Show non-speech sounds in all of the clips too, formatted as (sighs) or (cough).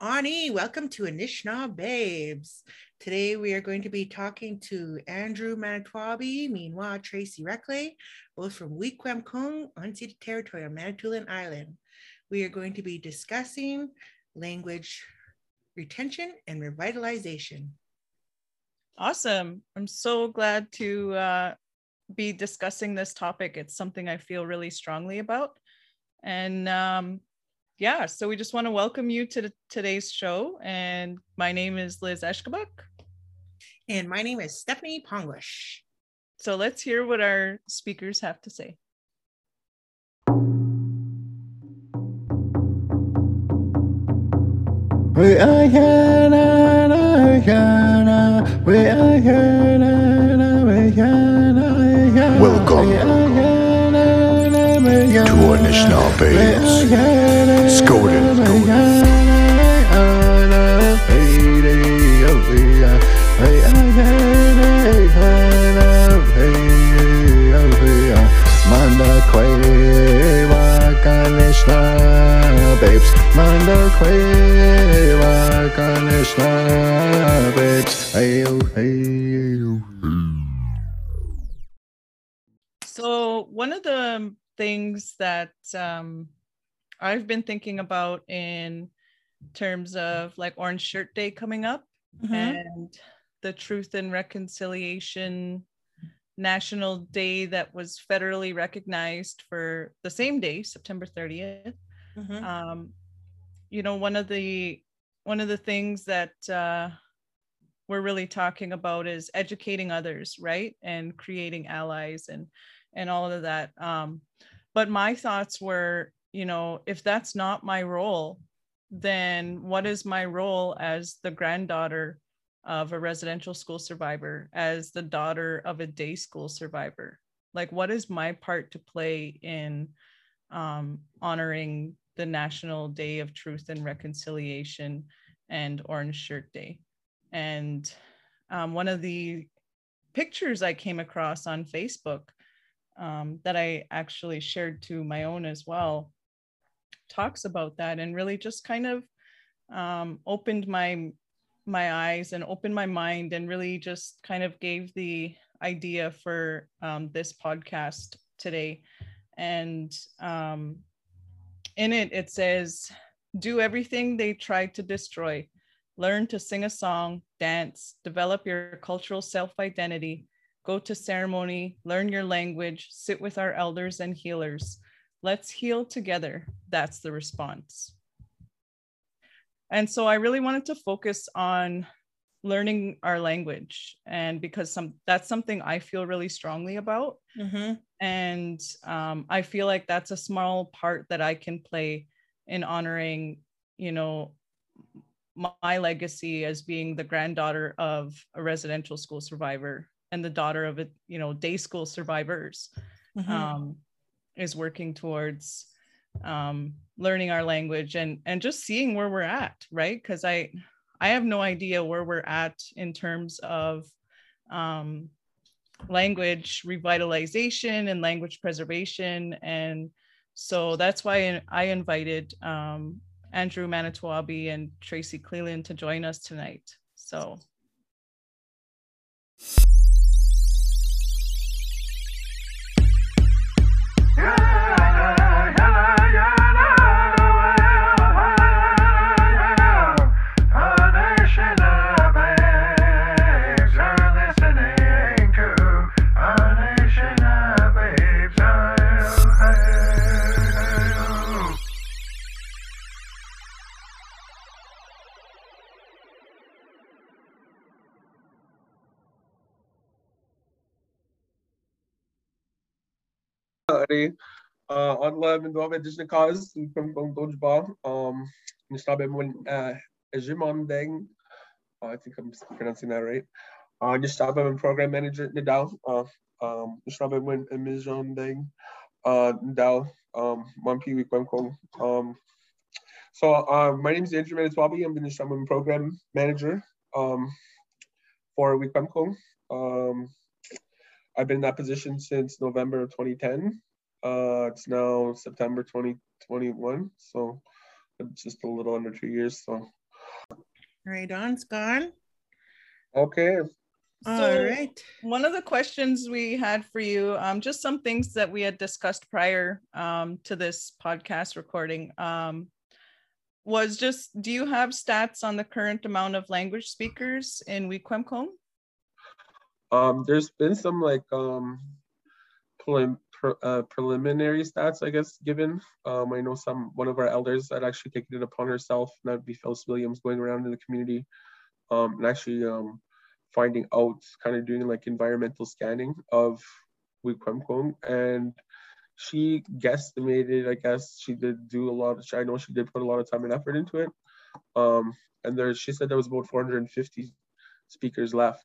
Ani, welcome to Anishinaabe Babes. Today we are going to be talking to Andrew Manitowabi, meanwhile Tracy Recollet, both from Wequemkong, unceded territory on Manitoulin Island. We are going to be discussing language retention and revitalization. Awesome. I'm so glad to uh, be discussing this topic. It's something I feel really strongly about. And um, yeah, so we just want to welcome you to the, today's show. And my name is Liz Eshkabuk. And my name is Stephanie Ponglish. So let's hear what our speakers have to say. We are here, we are here, we are Welcome to Anishinaabe. Skoden. Manda kwe wakanishna babes Manda kwe wakanishna babes Ayo, ayo. So one of the things that um, I've been thinking about in terms of like Orange Shirt Day coming up mm-hmm. and the Truth and Reconciliation National Day that was federally recognized for the same day, September 30th. Mm-hmm. Um, you know, one of the one of the things that uh, we're really talking about is educating others, right, and creating allies and and all of that. Um, but my thoughts were, you know, if that's not my role, then what is my role as the granddaughter of a residential school survivor, as the daughter of a day school survivor? Like, what is my part to play in um, honoring the National Day of Truth and Reconciliation and Orange Shirt Day? And um, one of the pictures I came across on Facebook um, that I actually shared to my own as well talks about that and really just kind of um, opened my my eyes and opened my mind and really just kind of gave the idea for um, this podcast today. And um, in it it says do everything they tried to destroy. Learn to sing a song dance develop your cultural self-identity go to ceremony learn your language sit with our elders and healers Let's heal together. That's the response. And so I really wanted to focus on learning our language and because some that's something I feel really strongly about. Mm-hmm. And um, I feel like that's a small part that I can play in honoring, you know, my legacy as being the granddaughter of a residential school survivor and the daughter of a you know day school survivors mm-hmm. um, is working towards um, learning our language and and just seeing where we're at right? Because i i have no idea where we're at in terms of um, language revitalization and language preservation. And so that's why i invited um, andrew manitowabi and tracy cleland to join us tonight. So Ah! Ari adla min dove dis cause from from dodgeball. Um, Nistabe when Ejimon Deng. I think I'm pronouncing that right. Uh, Nistabe and program manager Nadal. Uh, um, Nistabe when Emijon Deng. Uh, Nadal. Um, one P week Um, so uh, my name is Andrew Manitowabi. I'm the Nishaman program manager um, for Wequemkong. Um, I've been in that position since November of 2010. Uh, it's now September 2021, so it's just a little under two years. So right, Don's gone. Okay. All So- right. One of the questions we had for you, um, just some things that we had discussed prior um, to this podcast recording, um, was just do you have stats on the current amount of language speakers in Wequemcong? Um, there's been some like um prelim- pre- uh, preliminary stats, I guess, given. Um, I know some one of our elders had actually taken it upon herself, and that'd be Phyllis Williams, going around in the community, um, and actually um finding out, kind of doing like environmental scanning of Wequemcong, and she guesstimated, I guess she did do a lot of, I know she did put a lot of time and effort into it. Um, and there, she said there was about 450 speakers left.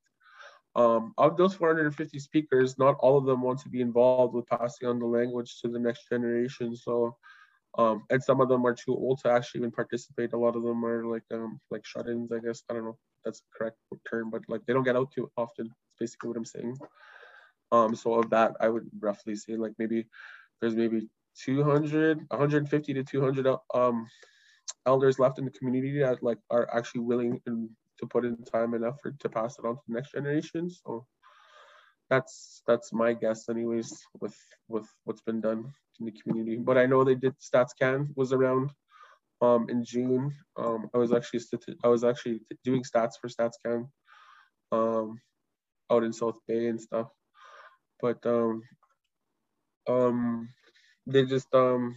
Um, of those 450 speakers, not all of them want to be involved with passing on the language to the next generation. So, um, and some of them are too old to actually even participate. A lot of them are like um, like shut-ins, I guess. I don't know if that's the correct term, but like they don't get out too often. That's basically what I'm saying. Um, so of that, I would roughly say like maybe there's maybe 200, 150 to 200 um elders left in the community that like are actually willing and to put in time and effort to pass it on to the next generation. So that's that's my guess anyways with with what's been done in the community. But I know they did StatsCan was around um in June. Um I was actually I was actually doing stats for StatsCan um out in South Bay and stuff. But um um they just um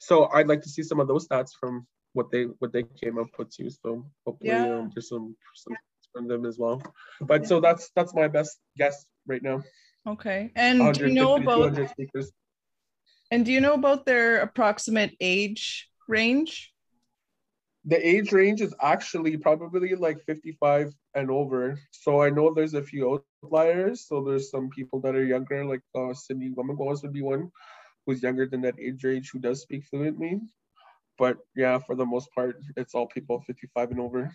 so I'd like to see some of those stats from what they what they came up with too. So hopefully Yeah. um, there's some some from them as well. But so that's that's my best guess right now. Okay, and do you know about and do you know about their approximate age range? The age range is actually probably like 55 and over. So I know there's a few outliers. So there's some people that are younger, like uh, Cindy Wamagwas would be one who's younger than that age range who does speak fluently. But yeah, for the most part, it's all people 55 and over.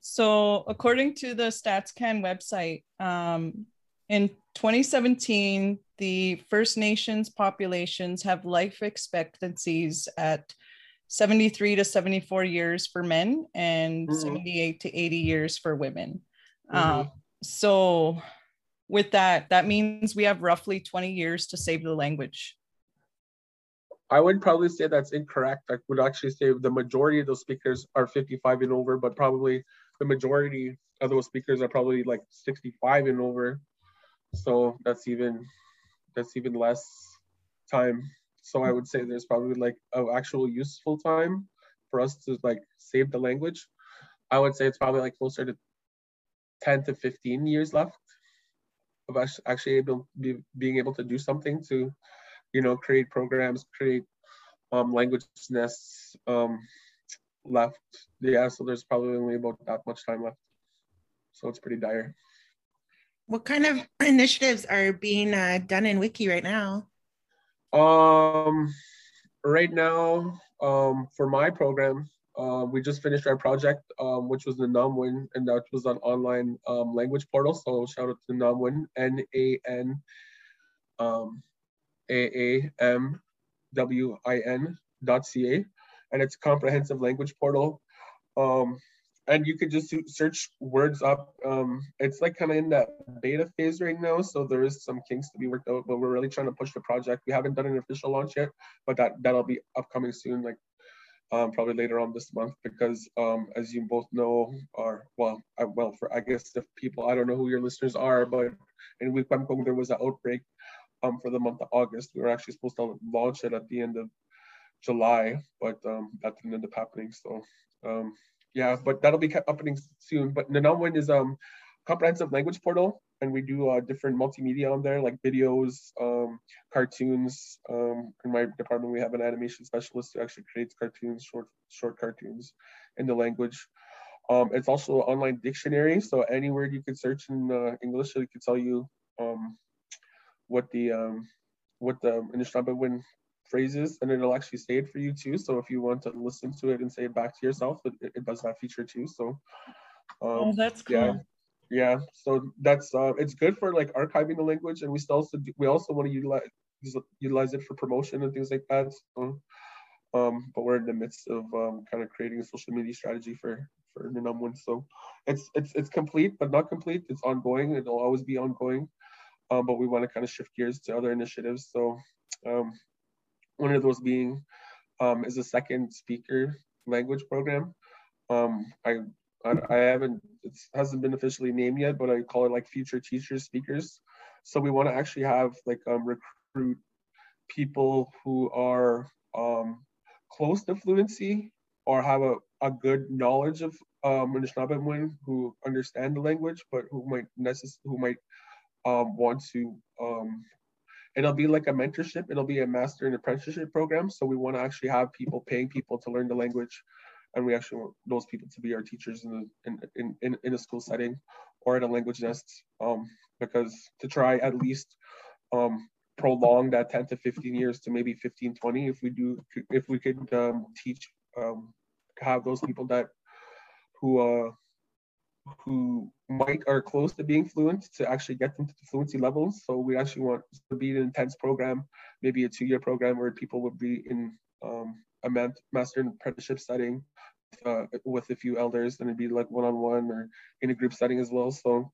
So, according to the StatsCan website, um, in 2017, the First Nations populations have life expectancies at 73 to 74 years for men and Mhm. 78 to 80 years for women. Mhm. Um, so, with that, that means we have roughly 20 years to save the language. I would probably say that's incorrect. I would actually say the majority of those speakers are 55 and over, but probably the majority of those speakers are probably like 65 and over. So that's even that's even less time. So I would say there's probably like an actual useful time for us to like save the language. I would say it's probably like closer to 10 to 15 years left of us actually able be, being able to do something to you know, create programs, create um, language nests um, left. Yeah, so there's probably only about that much time left. So it's pretty dire. What kind of (clears throat) initiatives are being uh, done in Wiki right now? Um, right now, um, for my program, uh, we just finished our project, um, which was the Namwin, and that was an online um, language portal. So shout out to Namwin, N A N um, A A M W I N dot C A, and it's comprehensive language portal. Um, and you could just search words up. Um, it's like kind of in that beta phase right now, so there is some kinks to be worked out. But we're really trying to push the project. We haven't done an official launch yet, but that that'll be upcoming soon, like um, probably later on this month. Because um, as you both know, or well, I, well for I guess the people I don't know who your listeners are, but in Wequemcong there was an outbreak um, for the month of August. We were actually supposed to launch it at the end of July, but um, that didn't end up happening. So um, yeah, but that'll be happening soon. But Nanawin is um comprehensive language portal, and we do uh, different multimedia on there, like videos, um, cartoons. Um, in my department, we have an animation specialist who actually creates cartoons, short short cartoons, in the language. Um, it's also an online dictionary, so any word you could search in uh, English, it could tell you um, what the um, what the Anishinaabe phrases and it'll actually say it for you too. So if you want to listen to it and say it back to yourself, it, it does that feature too. So oh, um, that's cool. yeah, yeah. So that's uh, it's good for like archiving the language, and we still also do, we also want to utilize utilize it for promotion and things like that. So Um, but we're in the midst of um, kind of creating a social media strategy for for Nanamuan. So it's it's it's complete, but not complete. It's ongoing. It'll always be ongoing. Um, but we want to kind of shift gears to other initiatives. So um, one of those being um, is a second speaker language program. Um, I, I, I haven't it hasn't been officially named yet, but I call it like future teachers speakers. So we want to actually have like um, recruit people who are um, close to fluency or have a, a good knowledge of um, Anishinaabe who understand the language, but who might necess- who might um, want to um, it'll be like a mentorship. It'll be a master and apprenticeship program. So we want to actually have people paying people to learn the language. And we actually want those people to be our teachers in the, in, in, in a school setting or at a language nest um, because to try at least um, prolong that 10 to 15 years to maybe 15 20 if we do if we could um, teach um, have those people that who uh, who might are close to being fluent to actually get them to the fluency levels. So we actually want to be an intense program, maybe a two-year program where people would be in um, a master and apprenticeship setting uh, with a few elders, and it'd be like one-on-one or in a group setting as well. So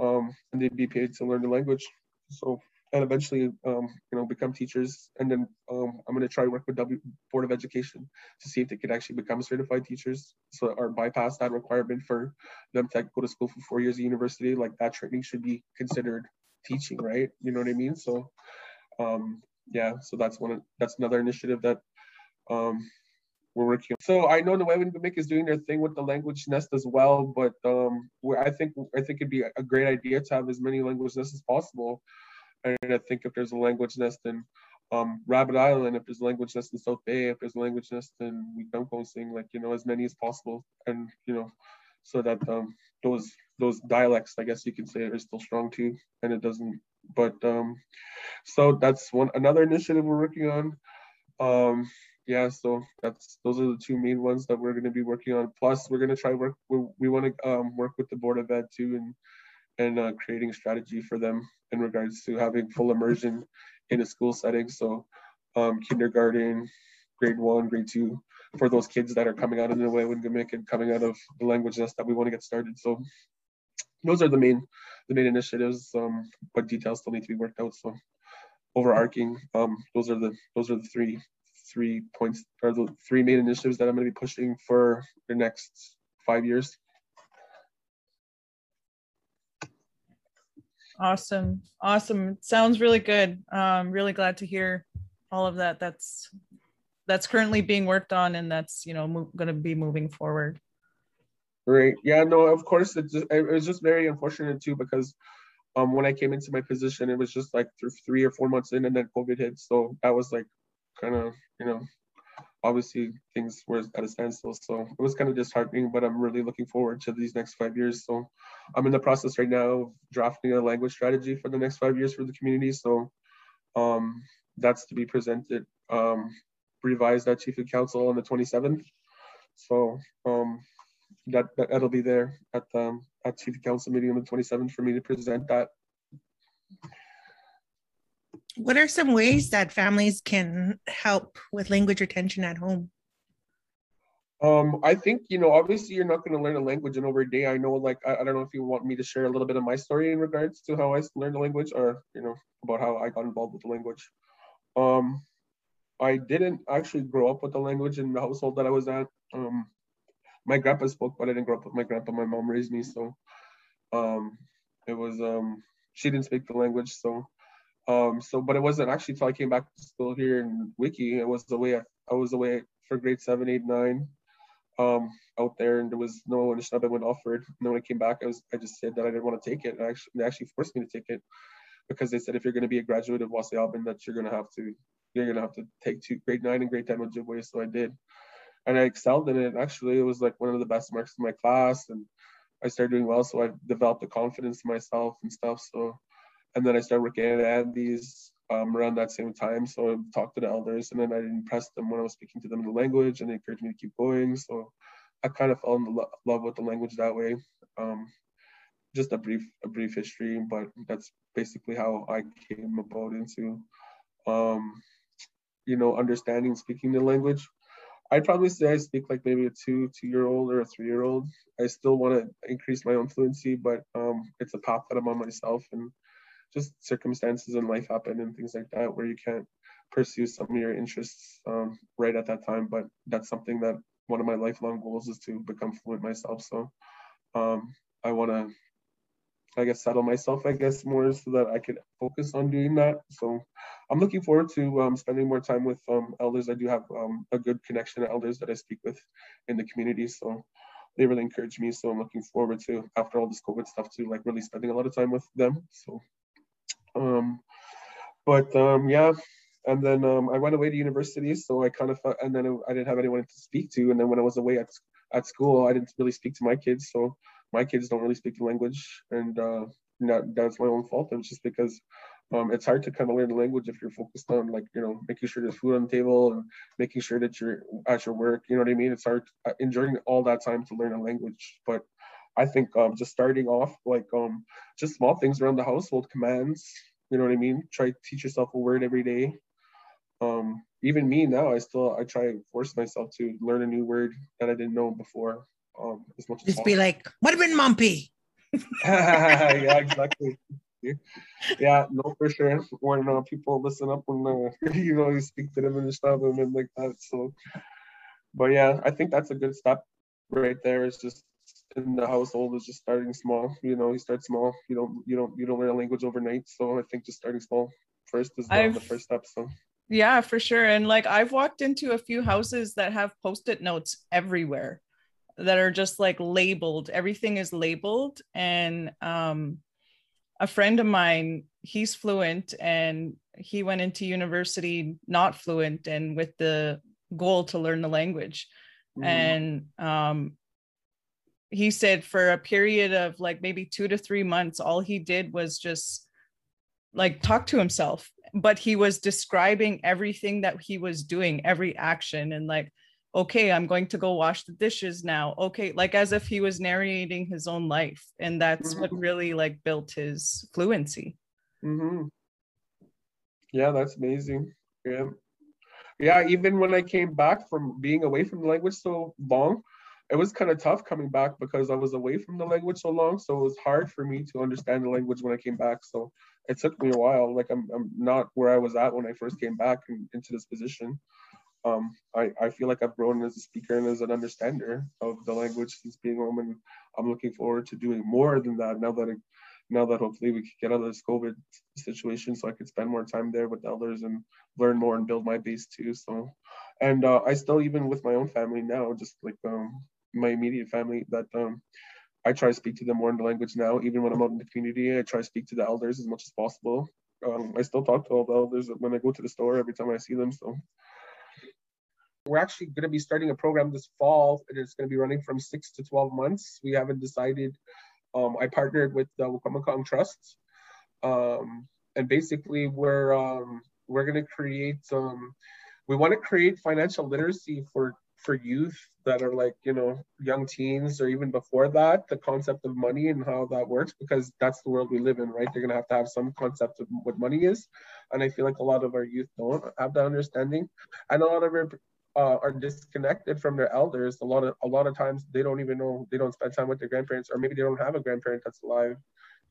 um, and they'd be paid to learn the language. So and eventually, um, you know, become teachers. And then um, I'm going to try to work with W Board of Education to see if they could actually become certified teachers, so or bypass that requirement for them to go to school for four years of university. Like that training should be considered teaching, right? You know what I mean? So, um, yeah. So that's one. Of, that's another initiative that um, we're working. On. So I know the Wewin is doing their thing with the language nest as well, but um, I think I think it'd be a great idea to have as many language nests as possible and I think if there's a language nest in um, Rabbit Island, if there's a language nest in South Bay, if there's a language nest in Weequamecoong, like you know, as many as possible, and you know, so that um, those those dialects, I guess you can say, are still strong too, and it doesn't. But um, so that's one another initiative we're working on. Um, yeah, so that's those are the two main ones that we're going to be working on. Plus, we're going to try work. We, we want to um, work with the board of ed too, and and uh, creating strategy for them in regards to having full immersion in a school setting. So um, kindergarten, grade one, grade two, for those kids that are coming out of the Gimmick and coming out of the language nest that we want to get started. So those are the main the main initiatives, um, but details still need to be worked out. So overarching, um, those are the those are the three three points or the three main initiatives that I'm going to be pushing for the next five years. Awesome. Awesome. Sounds really good. Um, really glad to hear all of that. That's that's currently being worked on and that's, you know, mo- going to be moving forward. Right. Yeah, no, of course it, just, it was just very unfortunate too because um when I came into my position it was just like three or four months in and then COVID hit. So that was like kind of, you know, obviously things were at a standstill. So it was kind of disheartening, but I'm really looking forward to these next five years. So I'm in the process right now of drafting a language strategy for the next five years for the community. So um, that's to be presented, um, revised at Chief of Council on the 27th. So um, that, that will be there at um, at Chief of Council meeting on the 27th for me to present that. What are some ways that families can help with language retention at home? Um, I think you know, obviously, you're not going to learn a language in over a day. I know, like, I, I, don't know if you want me to share a little bit of my story in regards to how I learned the language, or you know, about how I got involved with the language. Um, I didn't actually grow up with the language in the household that I was at. Um, my grandpa spoke, but I didn't grow up with my grandpa. My mom raised me, so um, it was um, she didn't speak the language, so um, so, but it wasn't actually until I came back to school here in Wiki. It was the way I was away for grade seven, eight, nine, um, out there, and there was no Anishinaabe offered. And then when I came back, I was I just said that I didn't want to take it. And actually, they actually forced me to take it because they said if you're going to be a graduate of Wasse-Abin, that you're going to have to you're going to have to take two grade nine and grade ten Ojibwe. So I did, and I excelled in it. Actually, it was like one of the best marks in my class, and I started doing well. So I developed the confidence in myself and stuff. So and then I started working at Andy's um, around that same time. So I talked to the elders, and then I impressed them when I was speaking to them in the language, and they encouraged me to keep going. So I kind of fell in lo- love with the language that way. Um, just a brief a brief history, but that's basically how I came about into. Um, you know, understanding speaking the language. I'd probably say I speak like maybe a two two year old or a three year old. I still want to increase my own fluency, but um, it's a path that I'm on myself, and just circumstances in life happen and things like that where you can't pursue some of your interests um, right at that time. But that's something that one of my lifelong goals is to become fluent myself. So um, I want to, I guess, settle myself, I guess, more so that I could focus on doing that. So I'm looking forward to um, spending more time with um, elders. I do have um, a good connection to elders that I speak with in the community. So they really encourage me. So I'm looking forward to, after all this COVID stuff, to like really spending a lot of time with them. So, um, but um, yeah, and then um, I went away to university, so I kind of and then I didn't have anyone to speak to. And then when I was away at at school, I didn't really speak to my kids, so my kids don't really speak the language, and uh, not, that's my own fault. It's just because um, it's hard to kind of learn the language if you're focused on like you know making sure there's food on the table and making sure that you're at your work. You know what I mean? It's hard uh, enjoying all that time to learn a language, but I think um, just starting off like um, just small things around the household commands. You know what I mean? Try to teach yourself a word every day um, even me now, I still I try to force myself to learn a new word that I didn't know before. Um, as much as just be like, what have been mumpy? (laughs) yeah, exactly. Yeah, no, for sure. When uh, people listen up when uh, (laughs) you know you speak to them and stuff and like that. So, but yeah, I think that's a good step right there. It's just in the household is just starting small. You know, you start small. You don't you don't you don't learn a language overnight. So I think just starting small first is the, the first step. So yeah, for sure. And like I've walked into a few houses that have post-it notes everywhere that are just like labeled. Everything is labeled. And um a friend of mine, he's fluent and he went into university not fluent and with the goal to learn the language. Mm. And um he said for a period of like maybe two to three months, all he did was just like talk to himself. But he was describing everything that he was doing every action and like okay i'm going to go wash the dishes now. Okay like as if he was narrating his own life. And that's mm-hmm. what really like built his fluency. Mm-hmm. yeah that's amazing. Yeah. Yeah even when i came back from being away from the language so long it was kind of tough coming back because I was away from the language so long. So it was hard for me to understand the language when I came back. So it took me a while. Like I'm, I'm not where I was at when I first came back in, into this position. Um, I, I feel like I've grown as a speaker and as an understander of the language since being home, and I'm looking forward to doing more than that now that I, now that hopefully we can get out of this COVID situation, so I could spend more time there with elders and learn more and build my base too. So, and uh, I still even with my own family now, just like um, my immediate family that um, I try to speak to them more in the language now. Even when I'm out in the community, I try to speak to the elders as much as possible. Um, I still talk to all the elders when I go to the store every time I see them. So we're actually going to be starting a program this fall, and it's going to be running from six to 12 months. We haven't decided. Um, I partnered with the Wakwamacong Trust, um, and basically we're um, we're going to create. We want to create financial literacy for for youth that are like you know young teens or even before that the concept of money and how that works because that's the world we live in right? They're going to have to have some concept of what money is. And i feel like a lot of our youth don't have that understanding. And a lot of our uh, are disconnected from their elders. A lot of a lot of times they don't even know they don't spend time with their grandparents or maybe they don't have a grandparent that's alive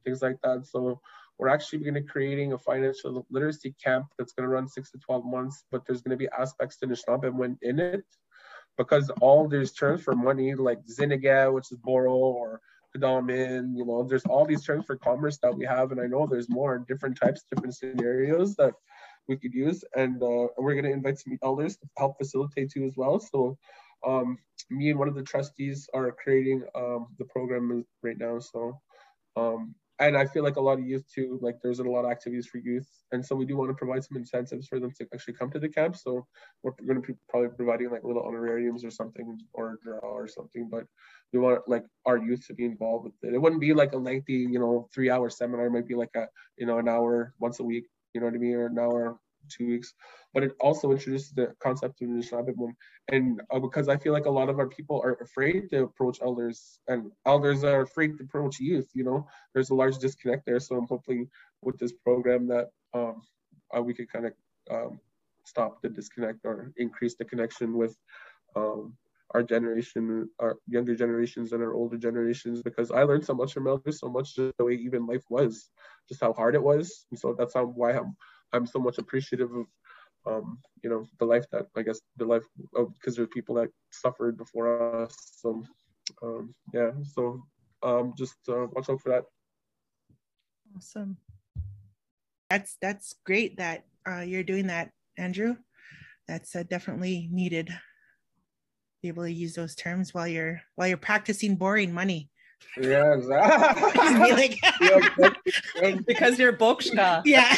things like that. So we're actually going to creating a financial literacy camp that's going to run six to 12 months but there's going to be aspects to Anishinaabe in it because all there's terms for money like Ziniga, which is borrow, or Kadamin, you know, there's all these terms for commerce that we have, and I know there's more different types, different scenarios that we could use, and uh, we're gonna invite some elders to help facilitate too as well. So, um, me and one of the trustees are creating um, the program right now. So, um, and I feel like a lot of youth too, like there's a lot of activities for youth. And so we do want to provide some incentives for them to actually come to the camp. So we're going to be probably providing like little honorariums or something or draw or something, but we want like our youth to be involved with it. It wouldn't be like a lengthy, you know, three hour seminar. It might be like a, you know, an hour once a week, you know what I mean? Or an hour two weeks, but it also introduces the concept of Anishinaabe And uh, because I feel like a lot of our people are afraid to approach elders, and elders are afraid to approach youth. You know, there's a large disconnect there. So I'm hoping with this program that um, uh, we could kind of um, stop the disconnect or increase the connection with um, our generation, our younger generations and our older generations, because I learned so much from elders, so much just the way even life was, just how hard it was. And so that's how why I'm I'm so much appreciative of um, you know, the life that I guess the life of because there's people that suffered before us. So um, yeah, so um, just uh, watch out for that. Awesome. That's that's great that uh, you're doing that, Andrew. That's uh, definitely needed. Be able to use those terms while you're while you're practicing borrowing money. Yeah, exactly. Be like- (laughs) Yeah. Because you're Bokshka. (laughs) yeah.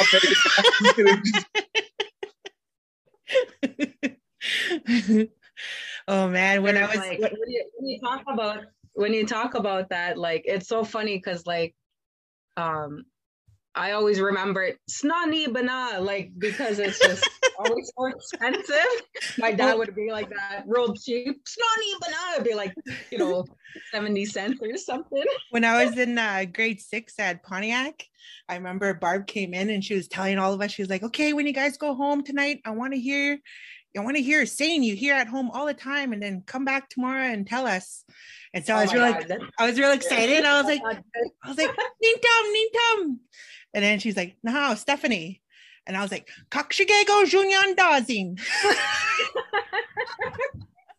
(laughs) oh man, when I was like, when, you, when you talk about when you talk about that, like it's so funny because like um I always remember it snani bana, like because it's just always so expensive. My dad would be like that, real cheap, snani bana, it'd be like, you know, 70 cents or something. when I was in uh, grade six at Pontiac, I remember Barb came in and she was telling all of us, she was like, okay, when you guys go home tonight, I want to hear, I want to hear a saying you hear at home all the time and then come back tomorrow and tell us. And so I Oh was really, God, I was real excited. I was like, (laughs) I was like, Nintam, Nintam. And then she's like, no, Stephanie. And I was like, Kakshigego Junyan Dazin.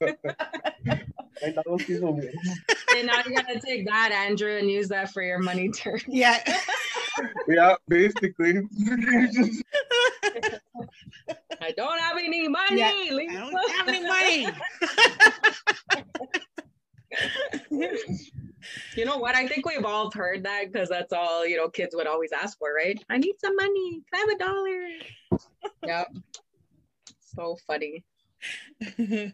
(laughs) and now you gotta take that, Andrew, and use that for your money turn. Yeah. yeah, basically. (laughs) I don't have any money. Yeah, I don't have any money. (laughs) You know what? I think we've all heard that because that's all you know kids would always ask for, right? I need some money. Can I have a dollar? (laughs) yep. So funny. (laughs)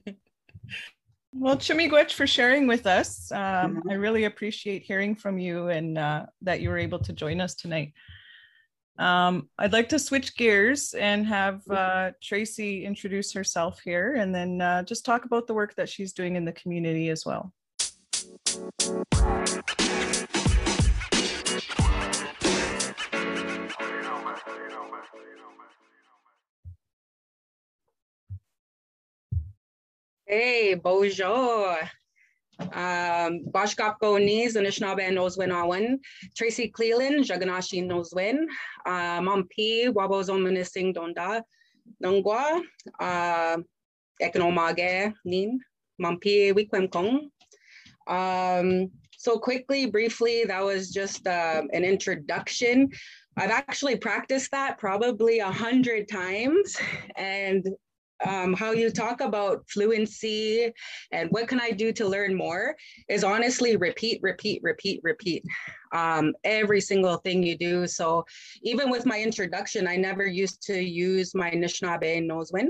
Well, Chimigwech for sharing with us. Um, Mm-hmm. I really appreciate hearing from you and uh, that you were able to join us tonight. Um, I'd like to switch gears and have uh, Tracy introduce herself here and then uh, just talk about the work that she's doing in the community as well. Hey, bonjour. Um, Bashkapko Nis, Anishinaabe Noswin Tracy Cleland, Jaganashi Noswin, uh, Mampi, Wabozon Minising Donda, Nongwa, uh, Ekonomage Nin, Mampi Wikwem Kong. Um, so quickly, briefly, that was just uh, an introduction. I've actually practiced that probably a hundred times, and um, how you talk about fluency and what can I do to learn more is honestly repeat, repeat, repeat, repeat. Um, every single thing you do. So even with my introduction, I never used to use my Anishinaabe Noswin.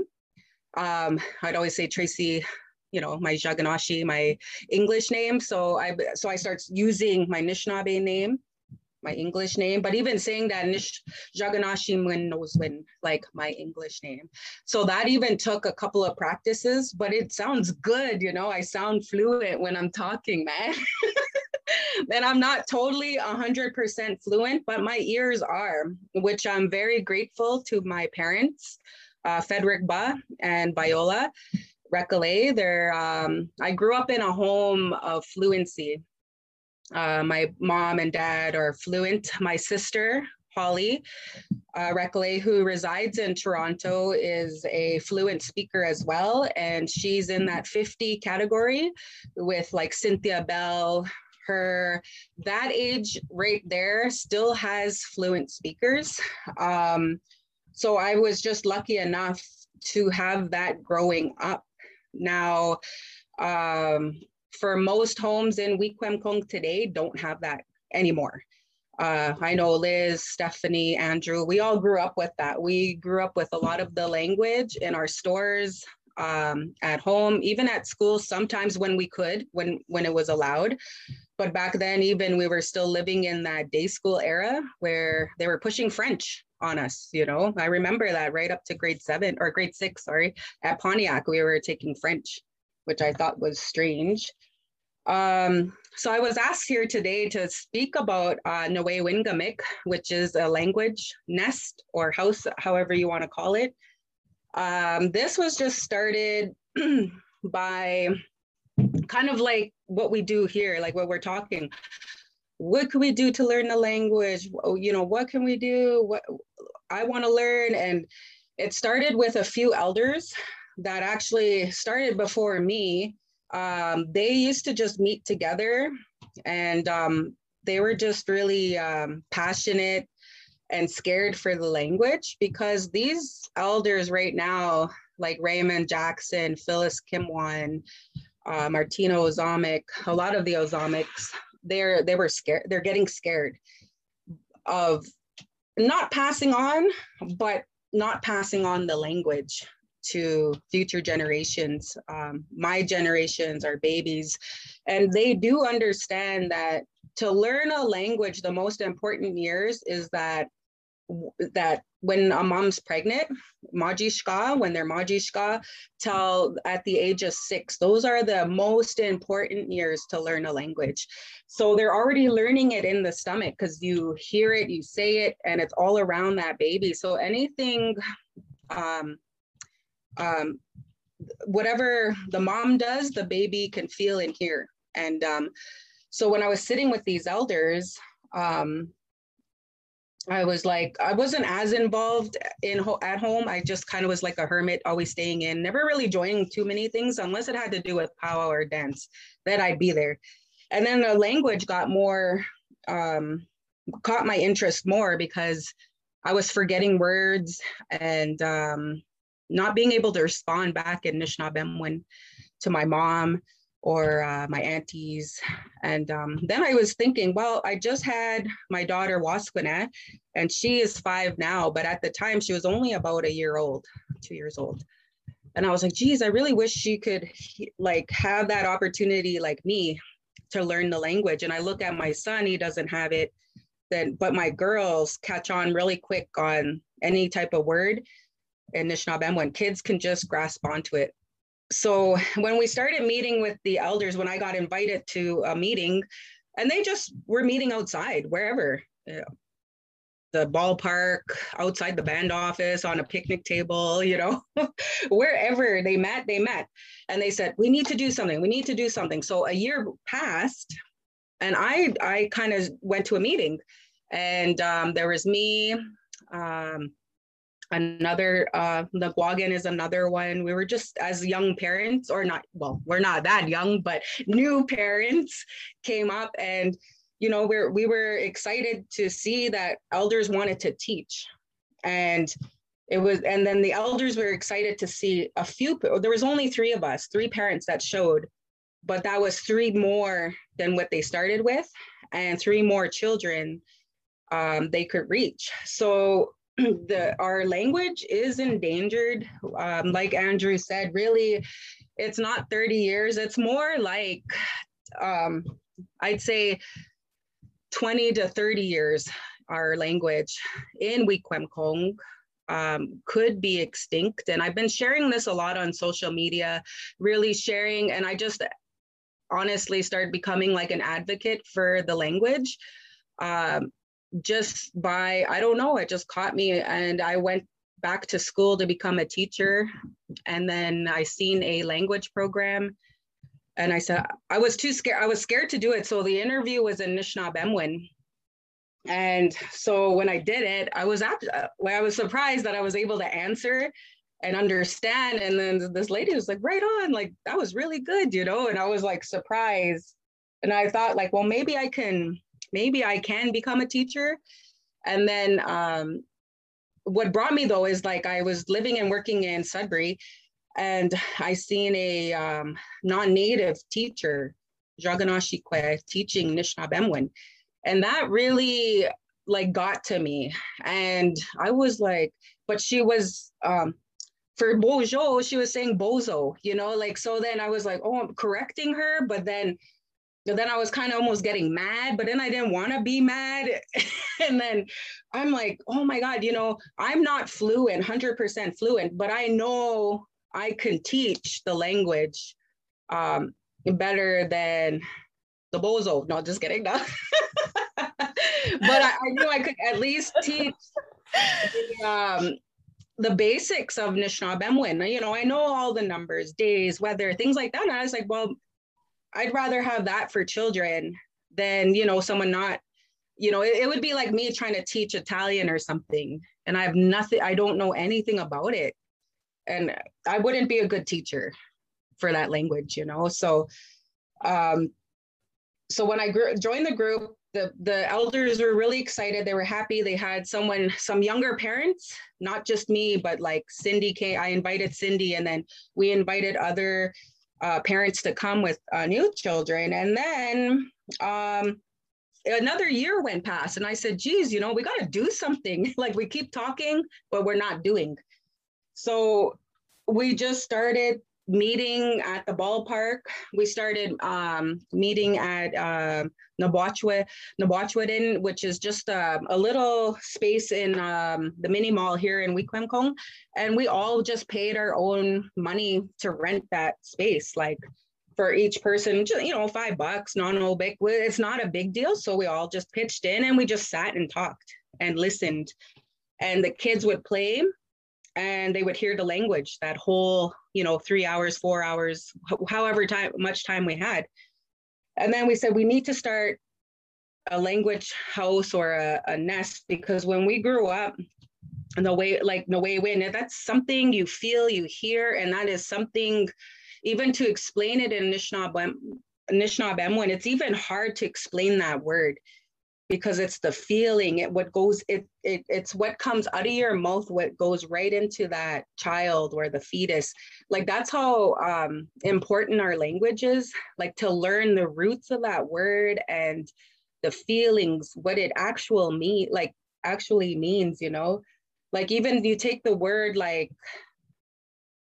Um, I'd always say Tracy, you know, my Jaganashi, my English name. So I so I start using my Anishinaabe name my English name, but even saying that Nish Jaganashi knows when like my English name. So that even took a couple of practices, but it sounds good, you know, I sound fluent when I'm talking, man. (laughs) and I'm not totally 100% fluent, but my ears are, which I'm very grateful to my parents, uh, Ba and Viola. Recollet, they're, um, I grew up in a home of fluency. Uh, my mom and dad are fluent. My sister, Holly uh, Recollet, who resides in Toronto, is a fluent speaker as well. And she's in that 50 category with like Cynthia Bell. Her that age right there still has fluent speakers. Um, so I was just lucky enough to have that growing up. Now, um, for most homes in Weequampong today don't have that anymore. Uh, I know Liz, Stephanie, Andrew, we all grew up with that. We grew up with a lot of the language in our stores, um, at home, even at school, sometimes when we could, when, when it was allowed. But back then, even we were still living in that day school era where they were pushing French on us, you know? I remember that right up to grade seven or grade six, sorry, at Pontiac, we were taking French, which I thought was strange. Um, so I was asked here today to speak about uh, Noe Wingamik, which is a language nest or house, however you want to call it. Um, this was just started (clears throat) by kind of like what we do here, like what we're talking. What can we do to learn the language? You know, what can we do? What I want to learn. And it started with a few elders that actually started before me. Um, they used to just meet together and um, they were just really um, passionate and scared for the language because these elders right now, like Raymond Jackson, Phyllis Kimwan, uh, Martino Ozomic, a lot of the Ozomics, they're they were scared. They're getting scared of not passing on, but not passing on the language to future generations. Um, my generations are babies, and they do understand that to learn a language, the most important years is that that when a mom's pregnant, Majishka, when they're Majishka, till at the age of six, those are the most important years to learn a language. So they're already learning it in the stomach because you hear it, you say it, and it's all around that baby. So anything, um, um, whatever the mom does, the baby can feel and hear. And um, so when I was sitting with these elders, um, I was like, I wasn't as involved in ho- at home. I just kind of was like a hermit, always staying in, never really joining too many things unless it had to do with power or dance. That I'd be there. And then the language got more, um, caught my interest more because I was forgetting words and um, not being able to respond back in Nishnabemwin to my mom or uh, my aunties. And um, then I was thinking, well, I just had my daughter Wasquina, and she is five now, but at the time she was only about a year old, two years old. And I was like, geez, I really wish she could like have that opportunity like me to learn the language. And I look at my son, he doesn't have it. Then, but my girls catch on really quick on any type of word in Nishnabemwin kids can just grasp onto it so when we started meeting with the elders, when I got invited to a meeting, and they just were meeting outside, wherever, you know, the ballpark, outside the band office, on a picnic table, you know, (laughs) wherever they met, they met. And they said, we need to do something. We need to do something. So a year passed, and I I kind of went to a meeting, and um, there was me, um, another uh Naguagan is another one. We were just as young parents, or not, well, we're not that young, but new parents came up and you know, we're we were excited to see that elders wanted to teach. And it was, and then the elders were excited to see a few, there was only three of us, three parents that showed, but that was three more than what they started with, and three more children um, they could reach. So the our language is endangered. Um, like Andrew said, really, it's not 30 years. It's more like um, I'd say 20 to 30 years. Our language in Wequemcong um, could be extinct. And I've been sharing this a lot on social media, really sharing. And I just honestly started becoming like an advocate for the language. Um, just by i don't know it just caught me and i went back to school to become a teacher and then i seen a language program and i said i was too scared i was scared to do it so the interview was in Nishnabemwin and so when i did it i was at, uh, well, i was surprised that i was able to answer and understand and then this lady was like right on like that was really good you know and i was like surprised. And i thought like well maybe i can maybe I can become a teacher. And then um, what brought me though is like I was living and working in Sudbury and I seen a um, non-native teacher, Jaganashikwe, teaching Nishnabemwin. And that really like got to me. And I was like, but she was um, for Bojo, she was saying bozo, you know, like so then I was like, oh, I'm correcting her, but then then I was kind of almost getting mad, but then I didn't want to be mad. (laughs) and then I'm like, oh my God, you know, I'm not fluent, 100% fluent, but I know I can teach the language um, better than the bozo. No, just kidding. No. (laughs) but I, I, knew I could at least teach the, um, the basics of Nishnabemwin. You know, I know all the numbers, days, weather, things like that. And I was like, well, I'd rather have that for children than, you know, someone not, you know, it, it would be like me trying to teach Italian or something. And I have nothing, I don't know anything about it. And I wouldn't be a good teacher for that language, you know? So, um, so when I grew, joined the group, the the elders were really excited. They were happy. They had someone, some younger parents, not just me, but like Cindy came. I invited Cindy, and then we invited other uh, parents to come with uh, new children. And then um, another year went past, and I said, "Geez, you know, we got to do something. (laughs) like we keep talking, but we're not doing." So we just started meeting at the ballpark. We started um, meeting at uh, Nabwachwe, which is just uh, a little space in um, the mini mall here in Wikwemkong. And we all just paid our own money to rent that space. Like for each person, just, you know, five bucks, non big. It's not a big deal. So we all just pitched in and we just sat and talked and listened. And the kids would play and they would hear the language that whole you know three hours four hours however time much time we had. And then we said we need to start a language house or a, a nest because when we grew up the way like the way when that's something you feel you hear and that is something even to explain it in Anishinaabe, when it's even hard to explain that word because it's the feeling it what goes it, it it's what comes out of your mouth what goes right into that child or the fetus. Like that's how um, important our language is like to learn the roots of that word and the feelings what it actual mean like actually means you know? Like even if you take the word like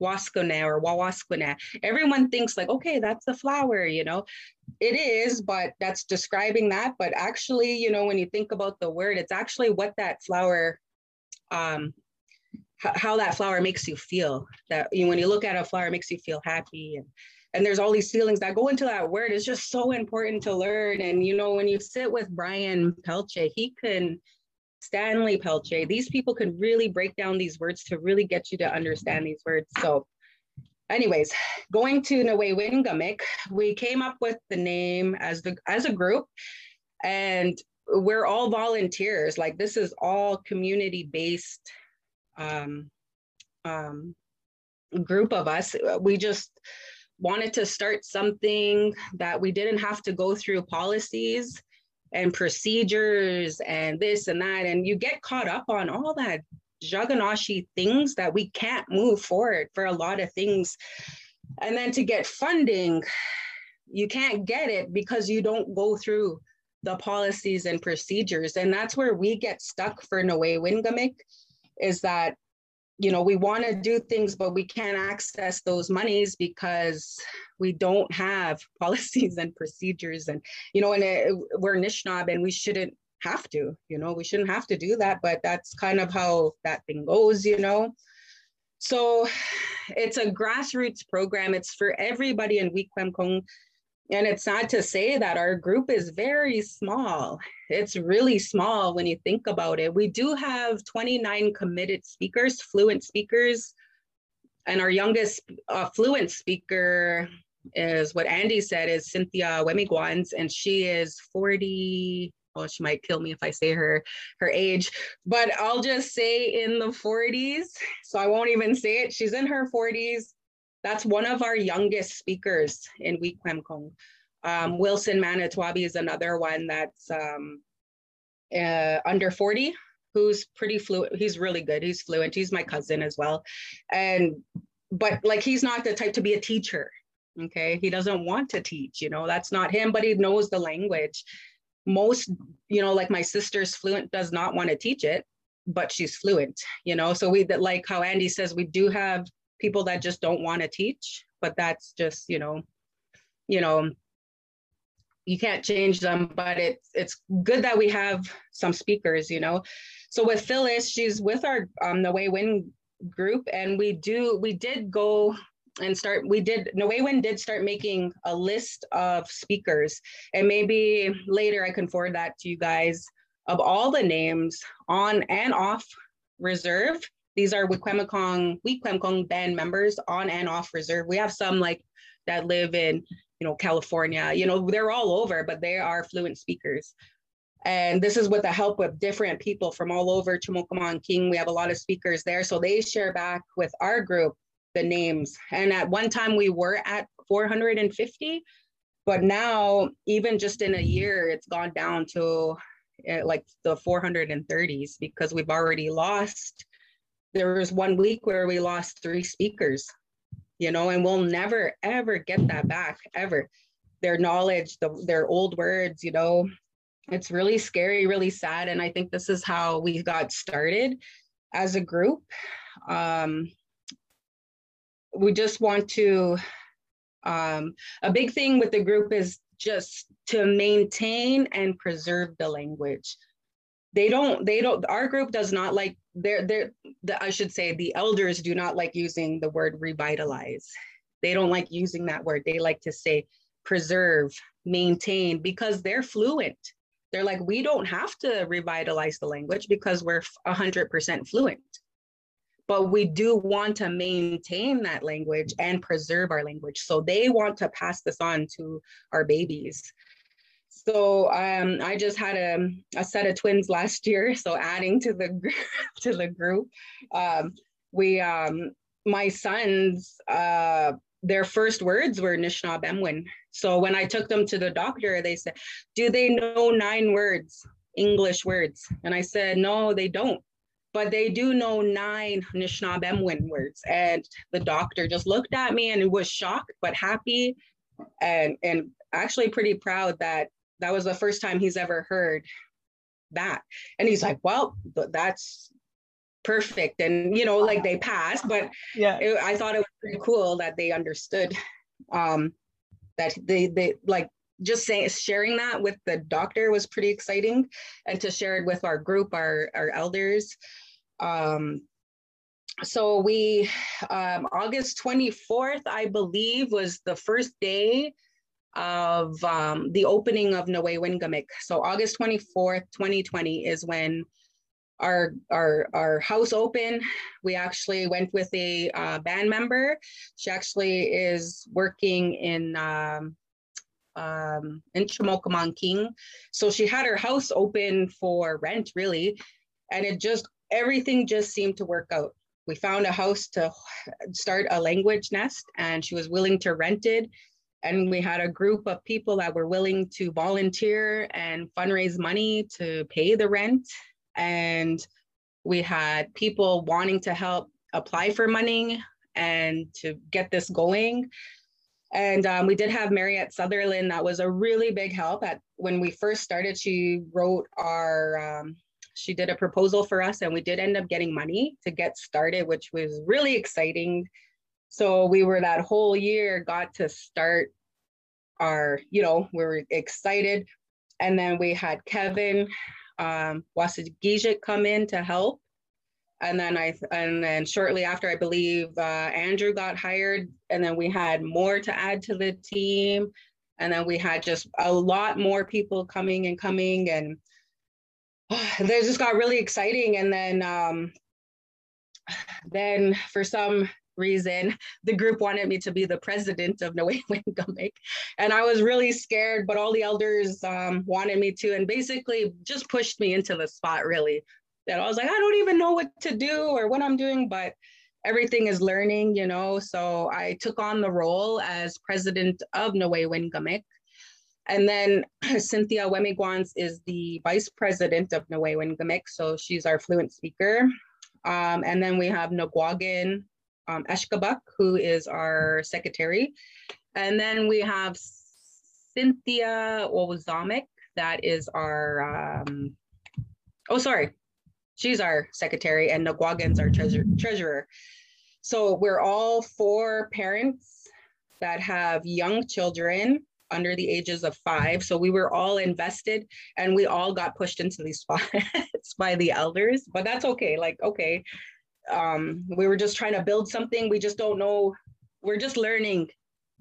waskuna or wawaskuna. Everyone thinks like, okay, that's the flower, you know. It is, but that's describing that. But actually, you know, when you think about the word, it's actually what that flower, um, h- how that flower makes you feel. That you know, when you look at a flower, makes you feel happy and and there's all these feelings that go into that word. It's just so important to learn. And you know, when you sit with Brian Peltier, he can Stanley Peltier. These people can really break down these words to really get you to understand these words. So anyways, going to Nwe we came up with the name as the as a group and we're all volunteers. Like this is all community-based um, um, group of us. We just wanted to start something that we didn't have to go through policies and procedures and this and that. And you get caught up on all that Jaganashi things that we can't move forward for a lot of things. And then to get funding, you can't get it because you don't go through the policies and procedures. And that's where we get stuck for Noe Wingamik is that you know, we want to do things, but we can't access those monies because we don't have (laughs) policies and procedures. And, you know, and it, we're Nishnab and we shouldn't have to, you know, we shouldn't have to do that, but that's kind of how that thing goes, you know. So (sighs) it's a grassroots program. It's for everybody in Wikwemkong and it's not to say that our group is very small. It's really small when you think about it. We do have 29 committed speakers, fluent speakers. And our youngest uh, fluent speaker is what Andy said is Cynthia Wemigwans, and she is 40. Well, she might kill me if I say her her age, but I'll just say in the 40s. So I won't even say it. She's in her 40s that's one of our youngest speakers in Wikwemkong. Um, Wilson Manitwabi is another one that's um, uh, under 40, who's pretty fluent. He's really good. He's fluent. He's my cousin as well. And, but like, he's not the type to be a teacher. Okay. He doesn't want to teach, you know, that's not him, but he knows the language. Most, you know, like my sister's fluent does not want to teach it, but she's fluent, you know. So we that like how Andy says we do have people that just don't want to teach, but that's just, you know, you know, you can't change them, but it's it's good that we have some speakers, you know. So with Phyllis, she's with our um the Way Win group, and we do we did go and start we did No Way Win did start making a list of speakers and maybe later I can forward that to you guys of all the names on and off reserve these are Wikwemikong, Wikwemikong band members on and off reserve. We have some like that live in, you know, California, you know, they're all over, but they are fluent speakers. And this is with the help of different people from all over Chamokaman King. We have a lot of speakers there. So they share back with our group the names. And at one time we were at 450, but now even just in a year, it's gone down to uh, like the 430s because we've already lost. There was one week where we lost three speakers, you know, and we'll never ever get that back ever. Their knowledge, the, their old words, you know, it's really scary, really sad. And I think this is how we got started as a group. Um, we just want to, um, a big thing with the group is just to maintain and preserve the language. They don't, they don't, our group does not like, they're, they're, the, I should say the elders do not like using the word revitalize. They don't like using that word. They like to say preserve, maintain, because they're fluent they're like, we don't have to revitalize the language because we're 100% fluent. But we do want to maintain that language and preserve our language. So they want to pass this on to our babies. So um, I just had a, a set of twins last year. (laughs) So adding to the (laughs) to the group, um, we um, my sons uh, their first words were Nishnabemwin. So when I took them to the doctor, they said, Do they know nine words, English words? And I said, No, they don't. But they do know nine Nishnabemwin words. And the doctor just looked at me and was shocked, but happy and, and actually pretty proud that that was the first time he's ever heard that. And he's like, Well, that's perfect. And you know like they passed but yeah. it, i thought it was pretty cool that they understood um that they they like just saying sharing that with the doctor was pretty exciting and to share it with our group our our elders. Um so we um august 24th i believe was the first day of um, the opening of Noe Wingamik. So August 24th, 2020 is when our our our house open. We actually went with a uh, band member. She actually is working in um, um, in. So she had her house open for rent, really, and it just everything just seemed to work out. We found a house to start a language nest, and she was willing to rent it. And we had a group of people that were willing to volunteer and fundraise money to pay the rent and we had people wanting to help apply for money and to get this going. And um, we did have Mariette Sutherland. That was a really big help. At when we first started, she wrote our. Um, she did a proposal for us, and we did end up getting money to get started, which was really exciting. So we were that whole year got to start our. You know, we were excited, and then we had Kevin um, Wasagijik come in to help. And then I, and then shortly after, I believe uh, Andrew got hired, and then we had more to add to the team, and then we had just a lot more people coming and coming, and oh, (sighs) they just got really exciting. And then, um, (sighs) then for some reason, the group wanted me to be the president of Noe Wingamik. (laughs) And I was really scared, but all the elders um, wanted me to, and basically just pushed me into the spot, really. That I was like, I don't even know what to do or what I'm doing, but everything is learning, you know. So I took on the role as president of Noe Wingamik. And then (clears throat) Cynthia Wemigwans is the vice president of Noe Wingamik. So she's our fluent speaker. Um, and then we have Nagwagan um, Eshkabuk, who is our secretary. And then we have Cynthia Ozomic, that is our, um, oh, sorry, she's our secretary, and Nagwagan's our treasure, treasurer. So we're all four parents that have young children under the ages of five. So we were all invested and we all got pushed into these (laughs) spots by the elders, but that's okay. Like, okay, um, we were just trying to build something. We just don't know. We're just learning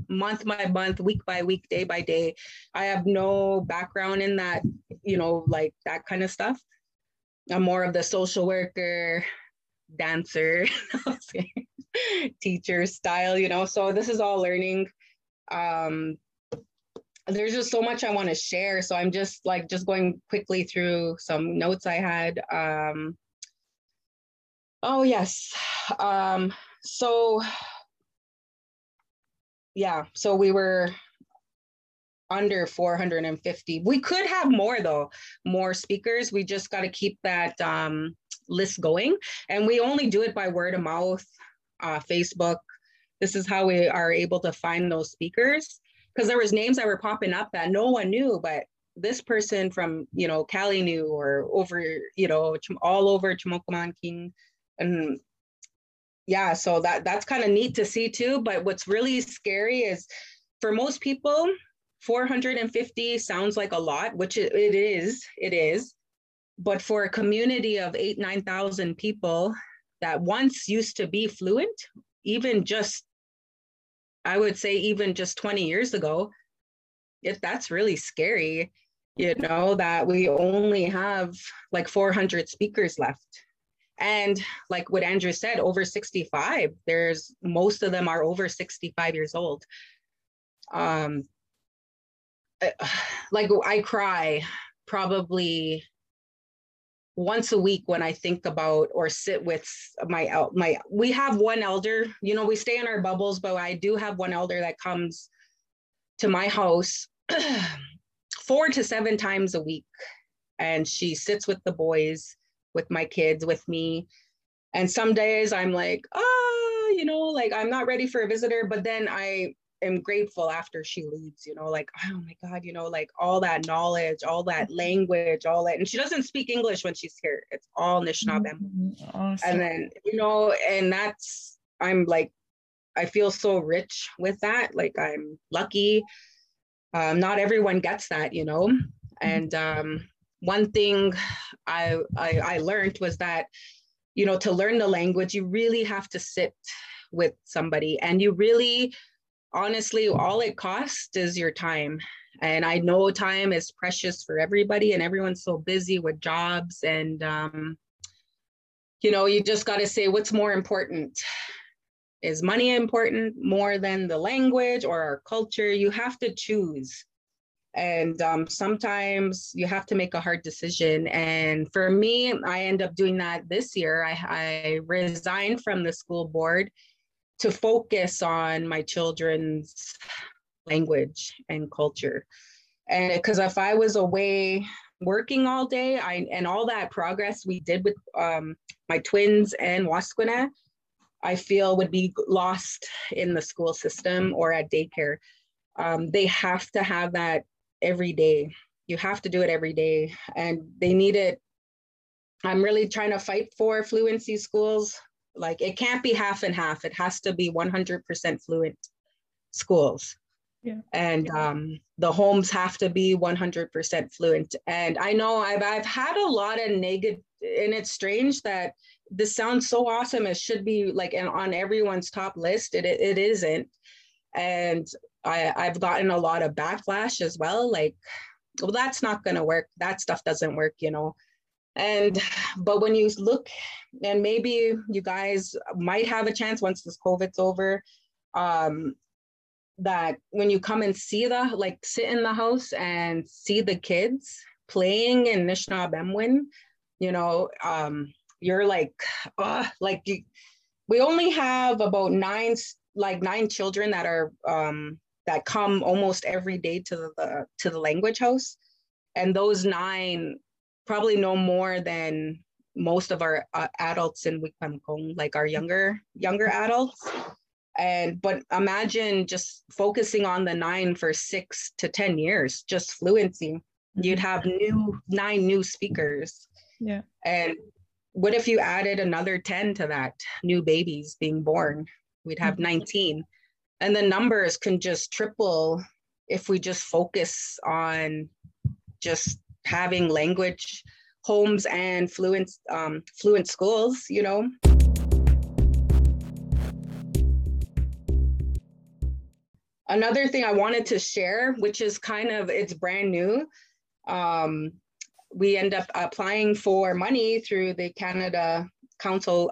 month by month, week by week, day by day. I have no background in that, you know, like that kind of stuff. I'm more of the social worker, dancer, (laughs) teacher style, you know. So this is all learning. Um, there's just so much I want to share. So I'm just like just going quickly through some notes I had. Um, oh yes. Um, so yeah, so we were under 450. We could have more though, more speakers. We just got to keep that um, list going. And we only do it by word of mouth, uh, Facebook. This is how we are able to find those speakers. Because there was names that were popping up that no one knew, but this person from, you know, Cali knew or over, you know, all over Chamokaman King. And yeah, so that that's kind of neat to see too. But what's really scary is for most people, 450 sounds like a lot, which it, is, it is. But for a community of eight, 9,000 people that once used to be fluent, even just, I would say, even just 20 years ago, if that's really scary, you know, that we only have like 400 speakers left. And like what Andrew said, over 65, there's most of them are over 65 years old. Um, (sighs) like I cry probably once a week when I think about or sit with my my we have one elder you know we stay in our bubbles but I do have one elder that comes to my house (clears throat) four to seven times a week and she sits with the boys with my kids with me and some days I'm like ah oh, you know like I'm not ready for a visitor but then I am grateful after she leaves, you know, like, oh my God, you know, like all that knowledge, all that language, all that. And she doesn't speak English when she's here. It's all Anishinaabe. Mm-hmm. Awesome. And then, you know, and that's, I'm like, I feel so rich with that. Like I'm lucky. Um, not everyone gets that, you know. Mm-hmm. And um, one thing I, I I learned was that, you know, to learn the language, you really have to sit with somebody and you really honestly, all it costs is your time. And I know time is precious for everybody, and everyone's so busy with jobs. And, um, you know, you just got to say what's more important. Is money important more than the language or our culture? You have to choose. And um, sometimes you have to make a hard decision. And for me, I end up doing that this year. I, I resigned from the school board to focus on my children's language and culture. And because if I was away working all day, I and all that progress we did with um, my twins and Wasquina, I feel would be lost in the school system or at daycare. Um, they have to have that every day. You have to do it every day, and they need it. I'm really trying to fight for fluency schools like it can't be half and half. It has to be 100% fluent schools. Yeah. And um, the homes have to be 100% fluent. And I know I've, I've had a lot of negative, and it's strange that this sounds so awesome. It should be like on everyone's top list. It, it, it isn't. And I, I've gotten a lot of backlash as well. Like, well, that's not going to work. That stuff doesn't work, you know. And but when you look, and maybe you guys might have a chance once this COVID's over, um, that when you come and see the like sit in the house and see the kids playing in Nishnabemwin, you know, um, you're like, uh, like you, we only have about nine like nine children that are um, that come almost every day to the to the language house and those nine probably know more than most of our uh, adults in Wikwemkong, like our younger younger adults. And but imagine just focusing on the nine for six to ten years, just fluency. You'd have new nine new speakers. Yeah. And what if you added another 10 to that new babies being born? We'd have mm-hmm. 19. And the numbers can just triple if we just focus on just having language homes and fluent um, fluent schools, you know. Another thing I wanted to share, which is kind of it's brand new. Um, we end up applying for money through the Canada Council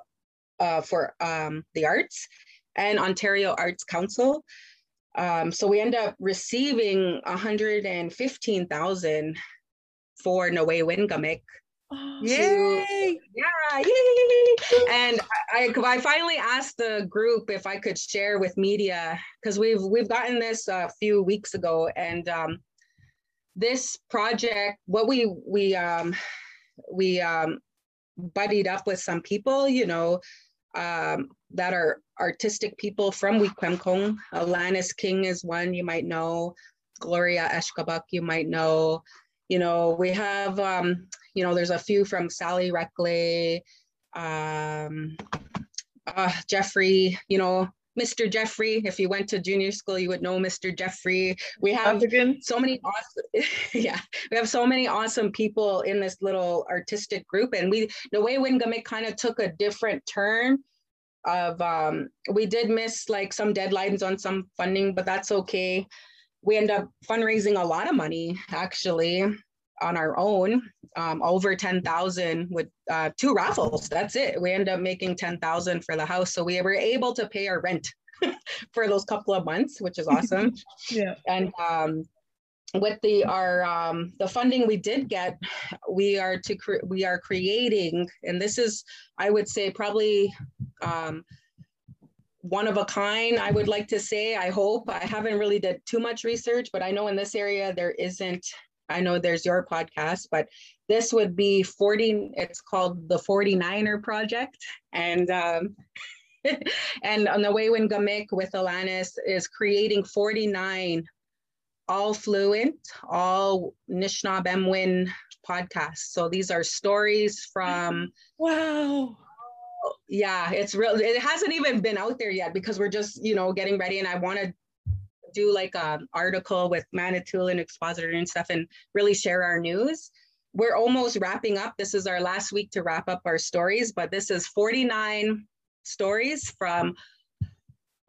uh, for um, the arts and Ontario Arts Council. Um, so we end up receiving 115,000 for Noe Wingamik. Oh, Yay! Yeah, yay! And I, I finally asked the group if I could share with media because we've we've gotten this a few weeks ago, and um, this project, what we we um, we um, buddied up with some people, you know, um, that are artistic people from Wikwemkong. Alanis King is one you might know. Gloria Eshkabuk you might know. You know, we have, um, you know, there's a few from Sally Reckley, um, uh, Jeffrey, you know, Mr. Jeffrey. If you went to junior school, you would know Mr. Jeffrey. We have so many awesome, (laughs) yeah, we have so many awesome people in this little artistic group. And we, the way Wingamik kind of took a different turn of, um, we did miss like some deadlines on some funding, but that's okay. We end up fundraising a lot of money actually on our own, um, over 10,000 with uh, two raffles. That's it. We end up making 10,000 for the house. So we were able to pay our rent (laughs) for those couple of months, which is (laughs) awesome. Yeah. And um, with the our um, the funding we did get, we are to cre- we are creating, and this is I would say probably um, one of a kind. I would like to say. I hope I haven't really did too much research, but I know in this area there isn't. I know there's your podcast, but this would be 40. It's called the 49er Project, and um, (laughs) and on the way when Gamik with Alanis is creating 49 all fluent, all Nishnabemwin podcasts. So these are stories from, (laughs) Wow. yeah, it's real. It hasn't even been out there yet because we're just, you know, getting ready. And I want to do like an article with Manitoulin and Expositor and stuff and really share our news. We're almost wrapping up. This is our last week to wrap up our stories, but this is 49 stories from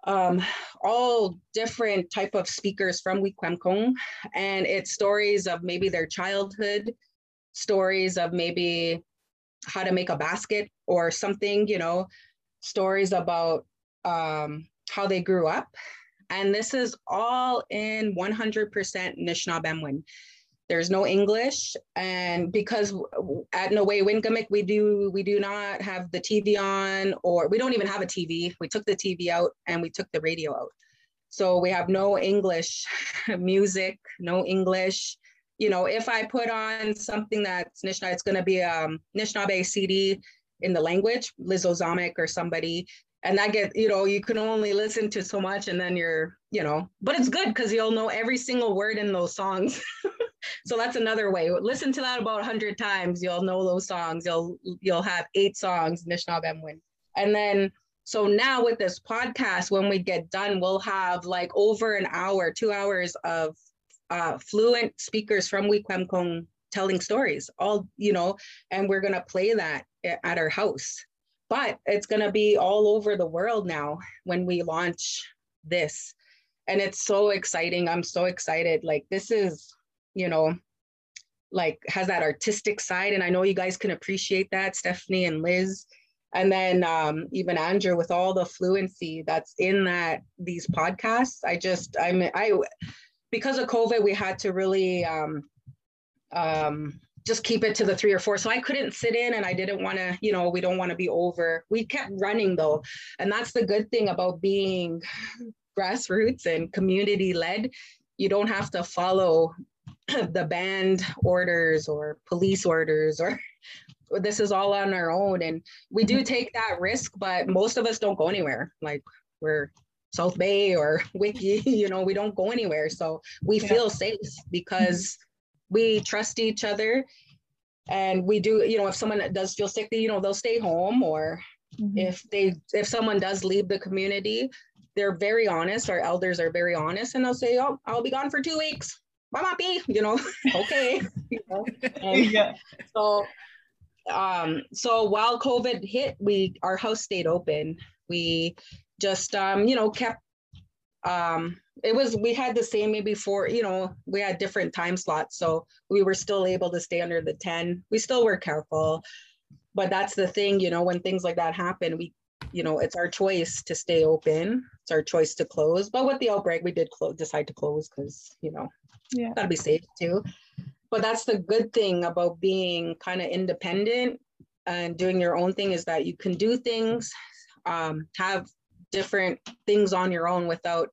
um, all different type of speakers from Wikwemkong, and it's stories of maybe their childhood, stories of maybe how to make a basket or something, you know, stories about um, how they grew up, and this is all in 100% Nishnabemwin. There's no English, and because at No Way Wingamik we do we do not have the TV on, or we don't even have a TV. We took the TV out and we took the radio out, so we have no English (laughs) music, no English. You know, if I put on something that's Nishna, it's going to be a um, CD in the language, Liz Ozamic or somebody, and that get you know you can only listen to so much, and then you're you know, but it's good because you'll know every single word in those songs. (laughs) so that's another way. Listen to that about 100 times. You'll know those songs. You'll you'll have eight songs, Nishnabemwin. And then so now with this podcast, when we get done, we'll have like over an hour, two hours of uh, fluent speakers from Wikwemkong telling stories. All you know, and we're gonna play that at our house. But it's gonna be all over the world now when we launch this. And it's so exciting. I'm so excited. Like this is you know, like has that artistic side. And I know you guys can appreciate that, Stephanie and Liz. And then um, even Andrew with all the fluency that's in that these podcasts. I just I'm I because of COVID, we had to really um, um, just keep it to the three or four. So I couldn't sit in and I didn't want to, you know, we don't want to be over. We kept running though. And that's the good thing about being grassroots and community led. You don't have to follow (clears throat) the band orders or police orders or (laughs) this is all on our own and we do mm-hmm. take that risk but most of us don't go anywhere like we're south bay or (laughs) wiki you know we don't go anywhere so we Yeah. feel safe because we trust each other and we do you know if someone does feel sick you know they'll stay home or Mhm. if they if someone does leave the community they're very honest our elders are very honest and they'll say oh i'll be gone for two weeks bye Mappy," you know (laughs) okay you know? (laughs) Yeah. so um so while covid hit we our house stayed open we just um you know kept um it was we had the same maybe four you know we had different time slots so we were still able to stay under the 10 we still were careful but that's the thing you know when things like that happen we you know, it's our choice to stay open. It's our choice to close. But with the outbreak, we did clo- decide to close because, you know, Yeah. gotta be safe too. But that's the good thing about being kind of independent and doing your own thing is that you can do things, um, have different things on your own without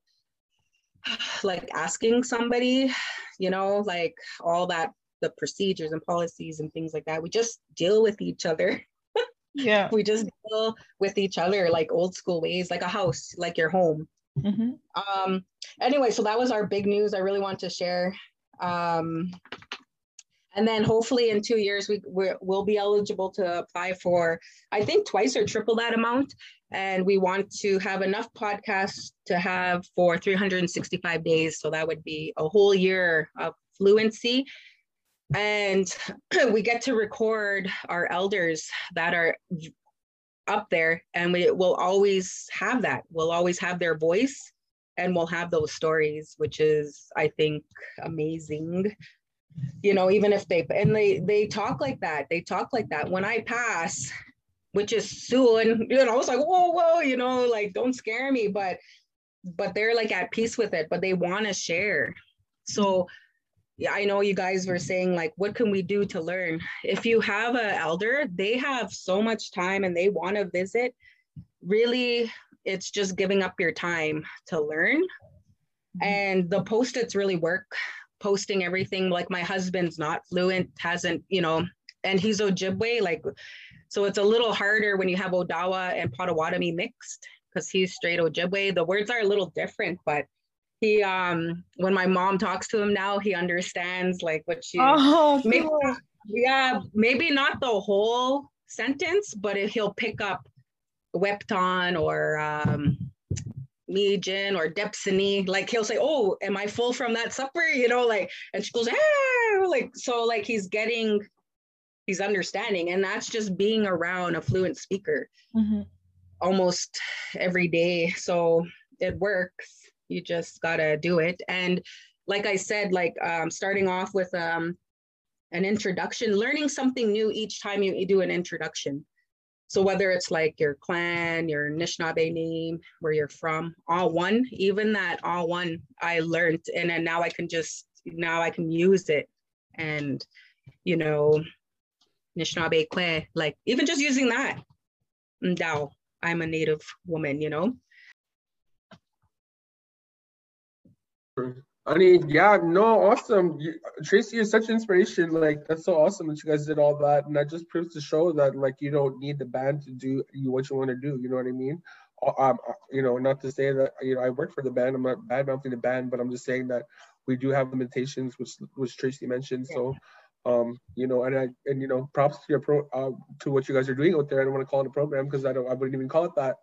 like asking somebody, you know, like all that the procedures and policies and things like that. We just deal with each other. Yeah. (laughs) We just deal with each other like old school ways, like a house, like your home. Mhm. Um, anyway, so that was our big news. I really want to share. Um, and then hopefully in two years we we'll be eligible to apply for I think twice or triple that amount. And we want to have enough podcasts to have for 365 days. So that would be a whole year of fluency. And (clears throat) we get to record our elders that are up there and we will always have that we'll always have their voice and we'll have those stories which is i think amazing you know even if they and they they talk like that they talk like that when i pass which is soon (laughs) you know I was like whoa whoa you know like don't scare me but but they're like at peace with it but they want to share so yeah, I know you guys were saying like, what can we do to learn? If you have an elder, they have so much time and they want to visit. Really, it's just giving up your time to learn. Mm-hmm. And the post-its really work. Posting everything. Like my husband's not fluent, hasn't, you know, and he's Ojibwe, like, so it's a little harder when you have Odawa and Potawatomi mixed because he's straight Ojibwe. The words are a little different, but he um when my mom talks to him now he understands like what she Oh, (laughs) maybe cool. yeah maybe not the whole sentence but if he'll pick up wepton or um Mijin or Depsony, like he'll say, "Oh, am I full from that supper?" You know, like, and she goes, "Ah," like so, like he's getting, he's understanding, and that's just being around a fluent speaker Mhm. almost every day. So it works. You just gotta do it. And like I said, like um, starting off with um, an introduction, learning something new each time you, you do an introduction. So whether it's like your clan, your Anishinaabe name, where you're from, all one, even that all one, I learned, and then now I can just now I can use it, and you know, Anishinaabe kwe, like even just using that, Ndao, I'm a native woman, you know. I mean, yeah, no, awesome. You, Tracy is such inspiration. Like, that's so awesome that you guys did all that, and that just proves to show that like you don't need the band to do you what you want to do. You know what I mean? Uh, Um, uh, you know, not to say that you know I work for the band. I'm not bad mouthing the band, but I'm just saying that we do have limitations, which which Tracy mentioned. So, um, you know, and I and you know, props to your pro uh, to what you guys are doing out there. I don't want to call it a program because I don't I wouldn't even call it that.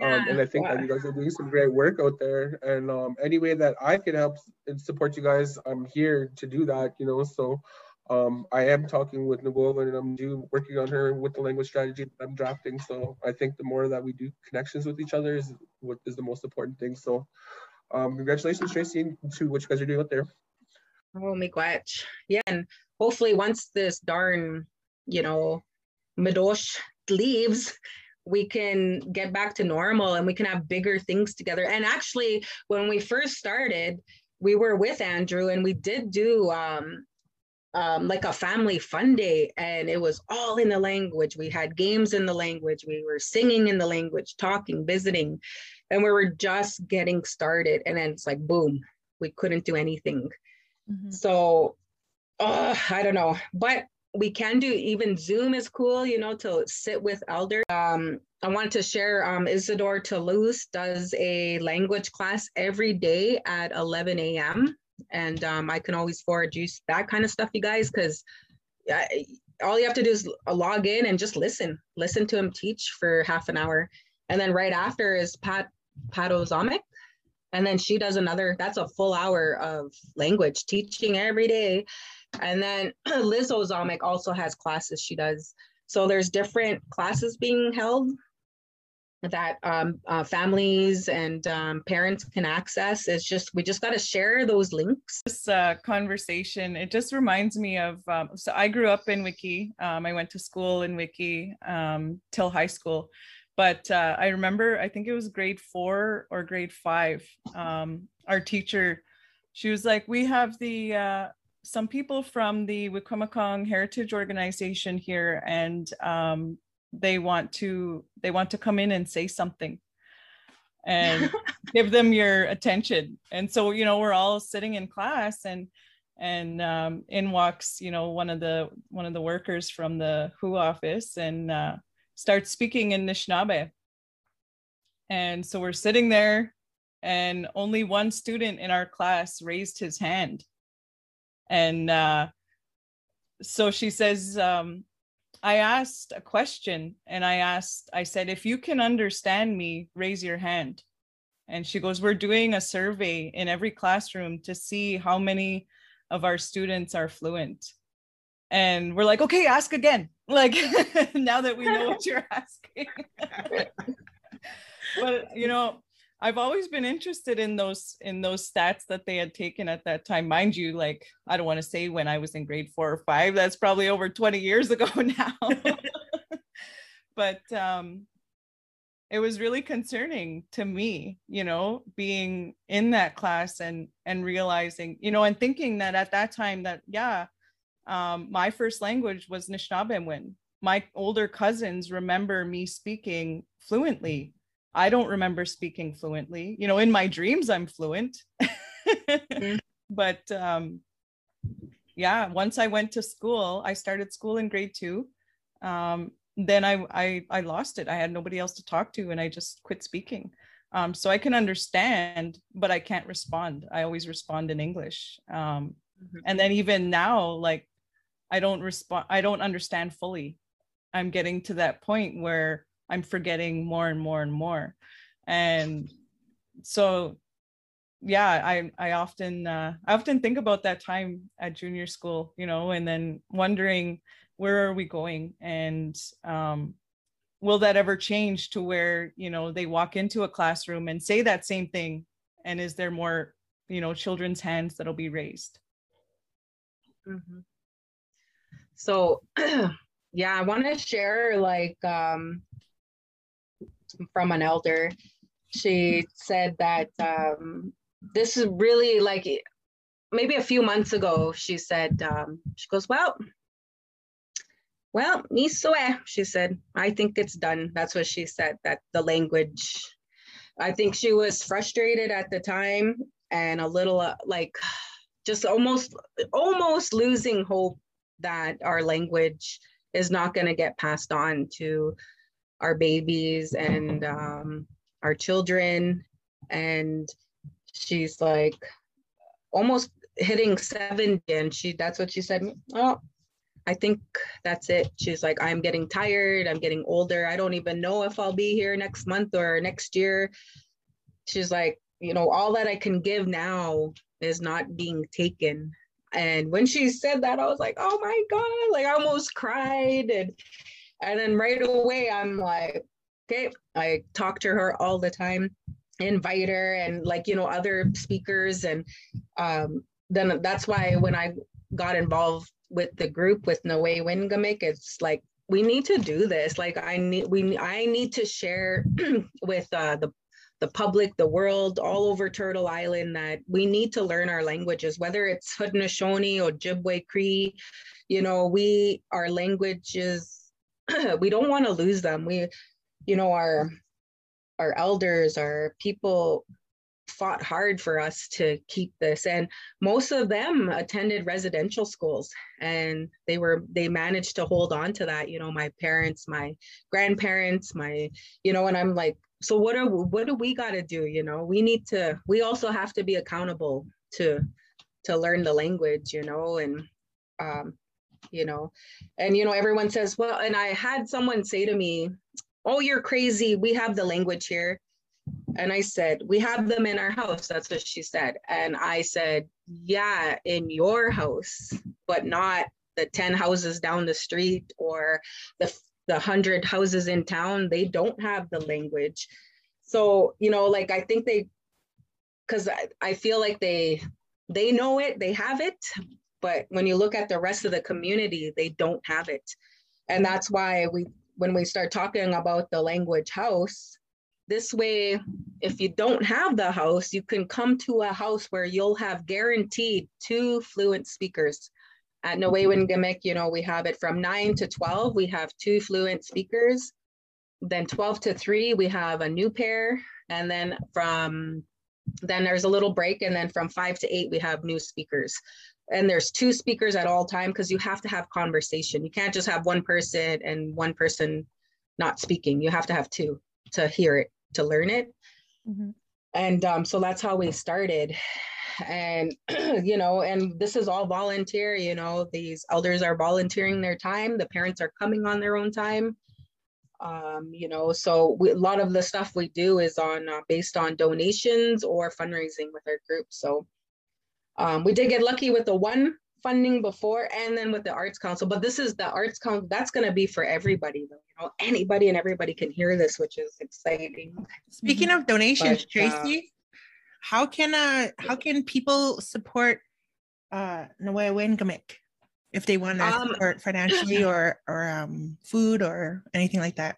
Um, and I think that you guys are doing some great work out there. And um, any way that I can help and support you guys, I'm here to do that. You know, so um, I am talking with Nicole and I'm do working on her with the language strategy that I'm drafting. So I think the more that we do connections with each other is what is the most important thing. So um, congratulations, Tracy, to what you guys are doing out there. Oh, miigwech. Yeah, and hopefully once this darn, you know, Midosh leaves, we can get back to normal and we can have bigger things together. And actually, when we first started, we were with Andrew and we did do um, um, like a family fun day, and it was all in the language. We had games in the language, we were singing in the language, talking, visiting, and we were just getting started. And then it's like, boom, we couldn't do anything. Mhm. So, uh, I don't know, but we can do even Zoom is cool, you know, to sit with elders. Um, I wanted to share um, Isidore Toulouse does a language class every day at 11 a.m. And um, I can always forward you that kind of stuff, you guys, because all you have to do is log in and just listen, listen to him teach for half an hour. And then right after is Pat Pat Ozomic. And then she does another, that's a full hour of language teaching every day. And then (clears throat) Liz Ozomic also has classes she does. So there's different classes being held that um, uh, families and um, parents can access. It's just, we just got to share those links. This uh, conversation, it just reminds me of. Um, so I grew up in Wiki. Um, I went to school in Wiki um, till high school, but uh, I remember, I think it was grade four or grade five. Um, our teacher, she was like, "We have the uh, some people from the Wikwemikong Heritage Organization here, and um, they want to they want to come in and say something." and (laughs) give them your attention and so you know we're all sitting in class and and um, in walks you know one of the one of the workers from the who office and uh, starts speaking in Anishinaabe. And so we're sitting there, and only one student in our class raised his hand. And uh, so she says, um, I asked a question, and I asked, I said, if you can understand me, raise your hand. And she goes, We're doing a survey in every classroom to see how many of our students are fluent and we're like okay ask again. Like (laughs) now that we know what you're asking. (laughs) But you know i've always been interested in those in those stats that they had taken at that time. Mind you like i don't want to say when i was in grade four or five that's probably over 20 years ago (laughs) now. But um it was really concerning to me you know being in that class and and realizing you know and thinking that at that time that yeah um, my first language was Anishinaabe. My older cousins remember me speaking fluently. I don't remember speaking fluently. You know, in my dreams, I'm fluent. mm-hmm. (laughs) But um, yeah, once I went to school, I started school in grade two. Um, then I, I I lost it. I had nobody else to talk to, and I just quit speaking. Um, so I can understand, but I can't respond. I always respond in English. Um, mm-hmm. And then even now, like I don't respond, I don't understand fully. I'm getting to that point where I'm forgetting more and more and more. And so yeah, I I often uh, I often think about that time at junior school, you know, and then wondering where are we going and um, will that ever change to where you know they walk into a classroom and say that same thing and is there more you know children's hands that'll be raised mm-hmm. So (clears throat) yeah, I want to share like um, from an elder. She said that um, this is really like maybe a few months ago. She said um, she goes, well, well, nisue. She said, I think it's done. That's what she said. That the language. I think she was frustrated at the time and a little uh, like just almost almost losing hope that our language is not going to get passed on to our babies and um, our children. And she's like almost hitting 70 and she that's what she said oh i think that's it she's like i'm getting tired i'm getting older i don't even know if i'll be here next month or next year she's like you know all that i can give now is not being taken and when she said that, I was like, oh my God, like I almost cried. And and then right away, I'm like, okay, I talk to her all the time, invite her and like, you know, other speakers. And um, then that's why when I got involved with the group with Noe Wingamik, it's like we need to do this. Like I need we I need to share (clears throat) with uh, the the public, the world, all over Turtle Island that we need to learn our languages, whether it's Haudenosaunee, Ojibwe, Cree, you know, we, our languages, (clears throat) we don't want to lose them. We, you know, our, our elders, our people fought hard for us to keep this and most of them attended residential schools and they were they managed to hold on to that you know my parents my grandparents my you know and i'm like so what are what do we got to do you know? We need to we also have to be accountable to to learn the language you know and um you know and you know everyone says well and i had someone say to me oh you're crazy. We have the language here and i said we have them in our house that's what she said and i said yeah in your house but not the 10 houses down the street or the the hundred houses in town, they don't have the language. So, you know, like I think they, because I, I feel like they they know it, they have it, but when you look at the rest of the community, they don't have it. And that's why we when we start talking about the language house, this way, if you don't have the house, you can come to a house where you'll have guaranteed two fluent speakers. At Nuu-win-gimik, you know, we have it from nine to 12, we have two fluent speakers. Then 12 to three, we have a new pair. And then from, then there's a little break. And then from five to eight, we have new speakers and there's two speakers at all time because you have to have conversation you can't just have one person and one person not speaking you have to have two to hear it to learn it. Mm-hmm. and um, so that's how we started. And (clears throat) you know and this is all volunteer you know these elders are volunteering their time. The parents are coming on their own time. Um, you know so we, a lot of the stuff we do is on uh, based on donations or fundraising with our group. So um, we did get lucky with the one funding before and then with the arts council but this is the arts council that's going to be for everybody though you know anybody and everybody can hear this which is exciting. Speaking of donations but, tracy uh, how can uh how can people support uh Nuu-win-gimik if they want to um, support financially (laughs) or or um food or anything like that?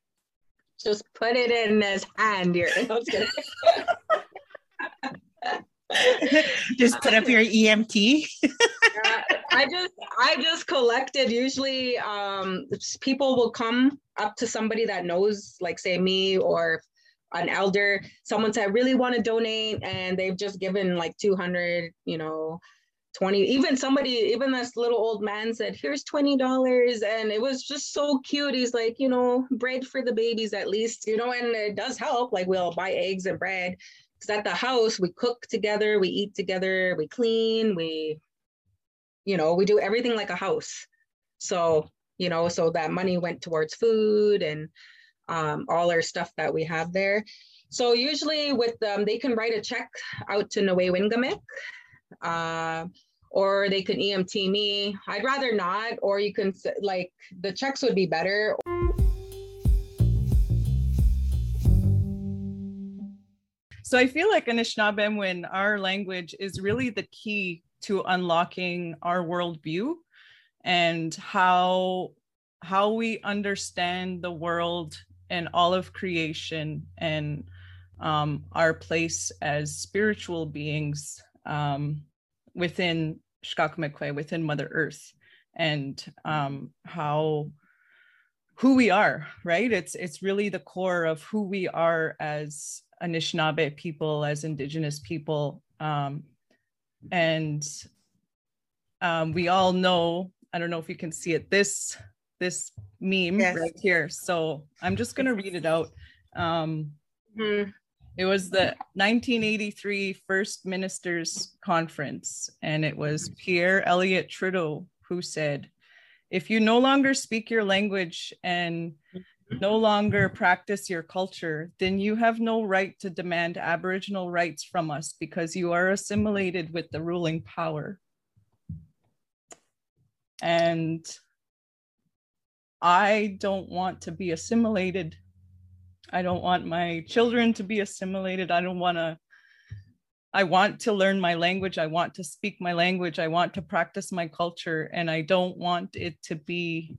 Just put it in his hand here (laughs) (laughs) (laughs) just put up your EMT. I just I just collected usually um people will come up to somebody that knows like say me or an elder someone said I really want to donate and they've just given like 200 you know 20 even somebody even this little old man said here's $20 and it was just so cute he's like you know bread for the babies at least you know and it does help like we'll buy eggs and bread because at the house we cook together we eat together we clean we you know we do everything like a house. So you know so that money went towards food and um, all our stuff that we have there. So usually with them they can write a check out to Nuu-win-gimik uh, or they can emt me. I'd rather not or you can like the checks would be better So I feel like Anishinaabemowin, our language is really the key to unlocking our worldview and how how we understand the world and all of creation and um, our place as spiritual beings um, within Shkakamekwe, within Mother Earth, and um, how who we are, right? It's it's really the core of who we are as Anishinaabe people, as Indigenous people. Um, and um, we all know, I don't know if you can see it, this this meme yes. right here. So I'm just going to read it out. Um, mm-hmm. It was the 1983 First Ministers Conference, and it was Pierre Elliott Trudeau who said, if you no longer speak your language and no longer practice your culture, then you have no right to demand Aboriginal rights from us because you are assimilated with the ruling power. And I don't want to be assimilated. I don't want my children to be assimilated. I don't want to. I want to learn my language. I want to speak my language. I want to practice my culture. And I don't want it to be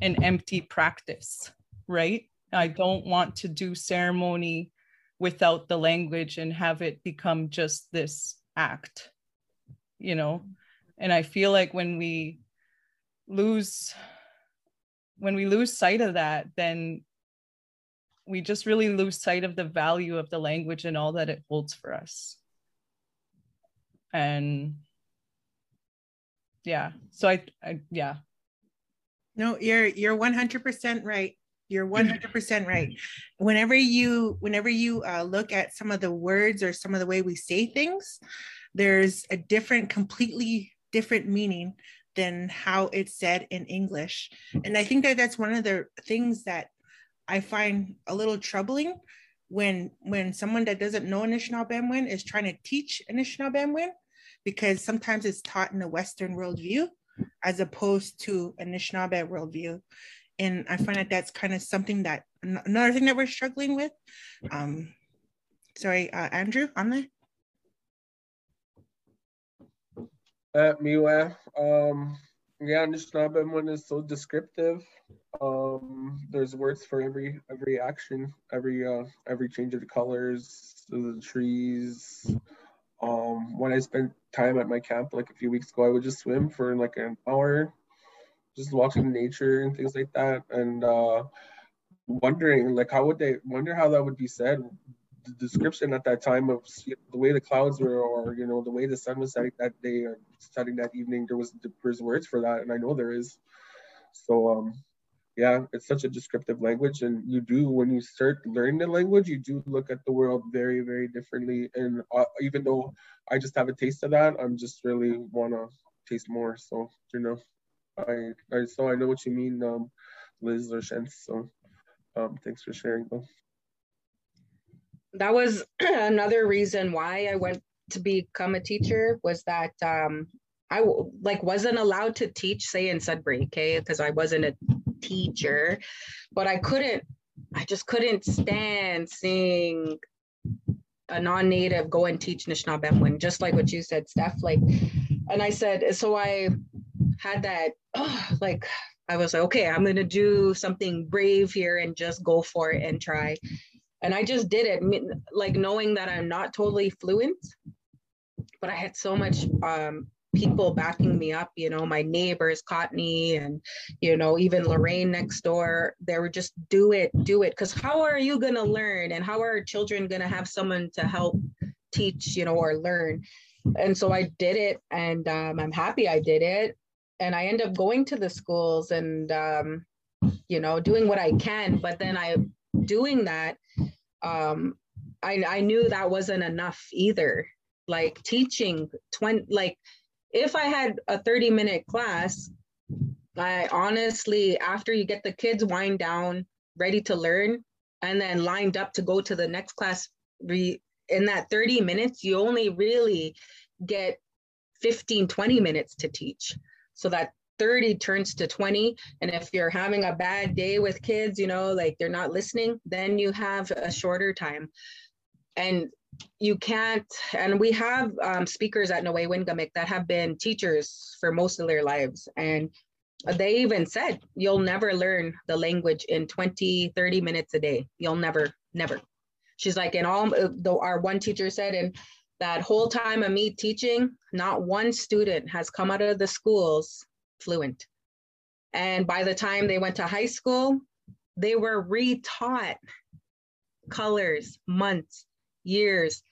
an empty practice right? I don't want to do ceremony without the language and have it become just this act, you know? And I feel like when we lose when we lose sight of that, then we just really lose sight of the value of the language and all that it holds for us. And yeah, so I, I yeah. No, you're you're 100% right you're 100% right. Whenever you whenever you uh, look at some of the words or some of the way we say things there's a different completely different meaning than how it's said in english. And i think that that's one of the things that i find a little troubling when when someone that doesn't know Anishinaabe is trying to teach Anishinaabe because sometimes it's taught in a Western worldview as opposed to Anishinaabe worldview and I find that that's kind of something that another thing that we're struggling with. Um, sorry, uh, Andrew, on there. Uh, Miwa, um, yeah, Anishinaabemowin is so descriptive. Um, there's words for every every action, every uh every change of the colors, of the trees. Um, when I spent time at my camp like a few weeks ago, I would just swim for like an hour, just watching nature and things like that, and uh, wondering like how would they wonder how that would be said. The description at that time of the way the clouds were or you know the way the sun was setting that day or setting that evening there was there's words for that and i know there is. So um yeah it's such a descriptive language and you do when you start learning the language you do look at the world very very differently. And uh, even though i just have a taste of that i'm just really want to taste more. So you know i i so i know what you mean um liz or Shens, so um thanks for sharing though that was (clears throat) another reason why I went to become a teacher was that um, I like wasn't allowed to teach, say in Sudbury, okay, because I wasn't a teacher, but I couldn't, I just couldn't stand seeing a non-native go and teach Anishinaabemowin, just like what you said, Steph. Like, and I said, so I had that, oh, (sighs) like, I was like, okay, I'm gonna do something brave here and just go for it and try and I just did it, like knowing that I'm not totally fluent, but I had so much um, people backing me up. You know, my neighbors, Cottney, and you know, even Lorraine next door. They were just do it, do it. Because how are you gonna learn, and how are children gonna have someone to help teach, you know, or learn? And so I did it, and um, I'm happy I did it. And I end up going to the schools and um, you know doing what I can. But then I doing that um, I, I knew that wasn't enough either. Like teaching 20, like if I had a 30 minute class, I honestly, after you get the kids wind down, ready to learn, and then lined up to go to the next class, re, in that 30 minutes, you only really get 15, 20 minutes to teach. So that 30 turns to 20 and if you're having a bad day with kids you know like they're not listening then you have a shorter time. And you can't and we have um, speakers at Noe Wingamik that have been teachers for most of their lives. And they even said you'll never learn the language in 20 30 minutes a day. You'll never never. She's like in all though our one teacher said and that whole time of me teaching not one student has come out of the schools fluent. And by the time they went to high school, they were retaught colors, months, years,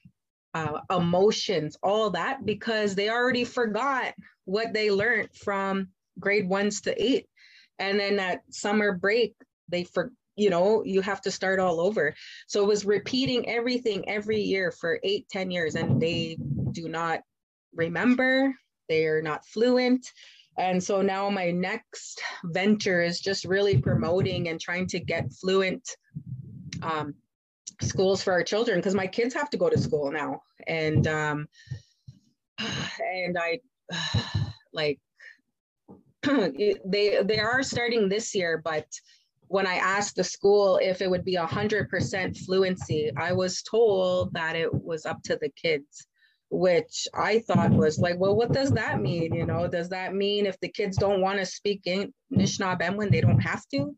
uh, emotions, all that, because they already forgot what they learned from grade ones to eight. And then that summer break, they for you know you have to start all over. So it was repeating everything every year for eight ten years and they do not remember. They are not fluent. And so now my next venture is just really promoting and trying to get fluent um, schools for our children because my kids have to go to school now. And um, (sighs) and I (sighs) like (clears throat) they they are starting this year, but when I asked the school if it would be 100% fluency, I was told that it was up to the kids which I thought was like, well, what does that mean? You know, does that mean if the kids don't want to speak in Anishinaabe they don't have to?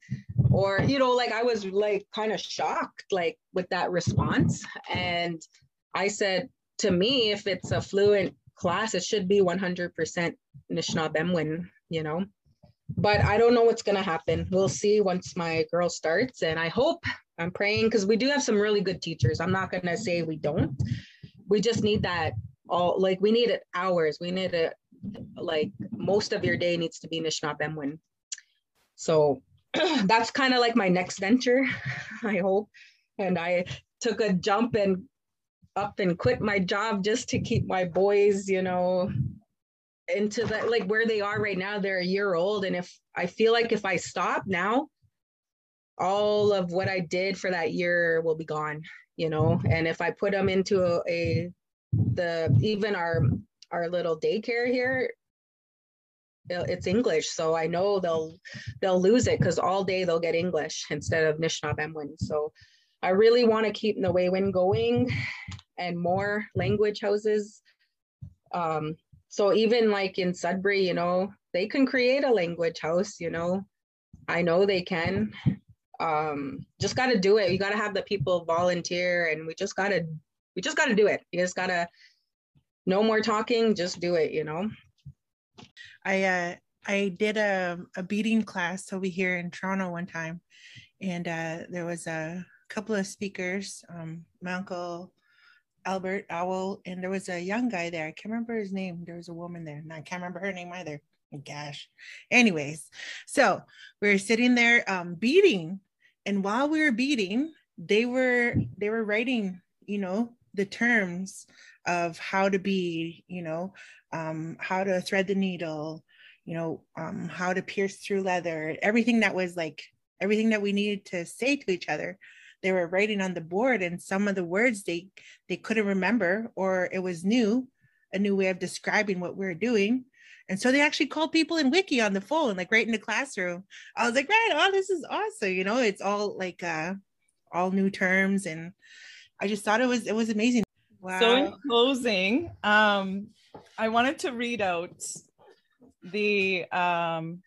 Or, you know, like I was like kind of shocked like with that response. And I said, to me, if it's a fluent class, it should be 100% Anishinaabe you know. But I don't know what's going to happen. We'll see once my girl starts. And I hope, I'm praying, because we do have some really good teachers. I'm not going to say we don't we just need that all like we need it hours. We need it like most of your day needs to be Anishinaabe So (clears throat) that's kind of like my next venture, (laughs) I hope. And I took a jump and up and quit my job just to keep my boys, you know, into the like where they are right now. They're a year old. And if I feel like if I stop now, all of what I did for that year will be gone you know and if i put them into a, a the even our our little daycare here it's english so i know they'll they'll lose it because all day they'll get english instead of Anishinaabe so i really want to keep the Waywin going and more language houses um so even like in sudbury you know they can create a language house you know I know they can. Um, just got to do it. You got to have the people volunteer, and we just got to, we just got to do it. You just got to, no more talking, just do it. You know. I uh, I did a, a beading class over here in Toronto one time, and uh, there was a couple of speakers. Um, my uncle Albert Owl, and there was a young guy there. I can't remember his name. There was a woman there, and I can't remember her name either. Gosh. Anyways, so we were sitting there um, beading, and while we were beading, they were they were writing, you know, the terms of how to be, you know, um, how to thread the needle, you know, um, how to pierce through leather, everything that was like everything that we needed to say to each other. They were writing on the board, and some of the words they they couldn't remember, or it was new, a new way of describing what we are doing. And so they actually called people in Wiki on the phone, like right in the classroom. I was like, right, oh, this is awesome. You know, it's all like uh all new terms. And I just thought it was it was amazing. Wow. So in closing, um, I wanted to read out the um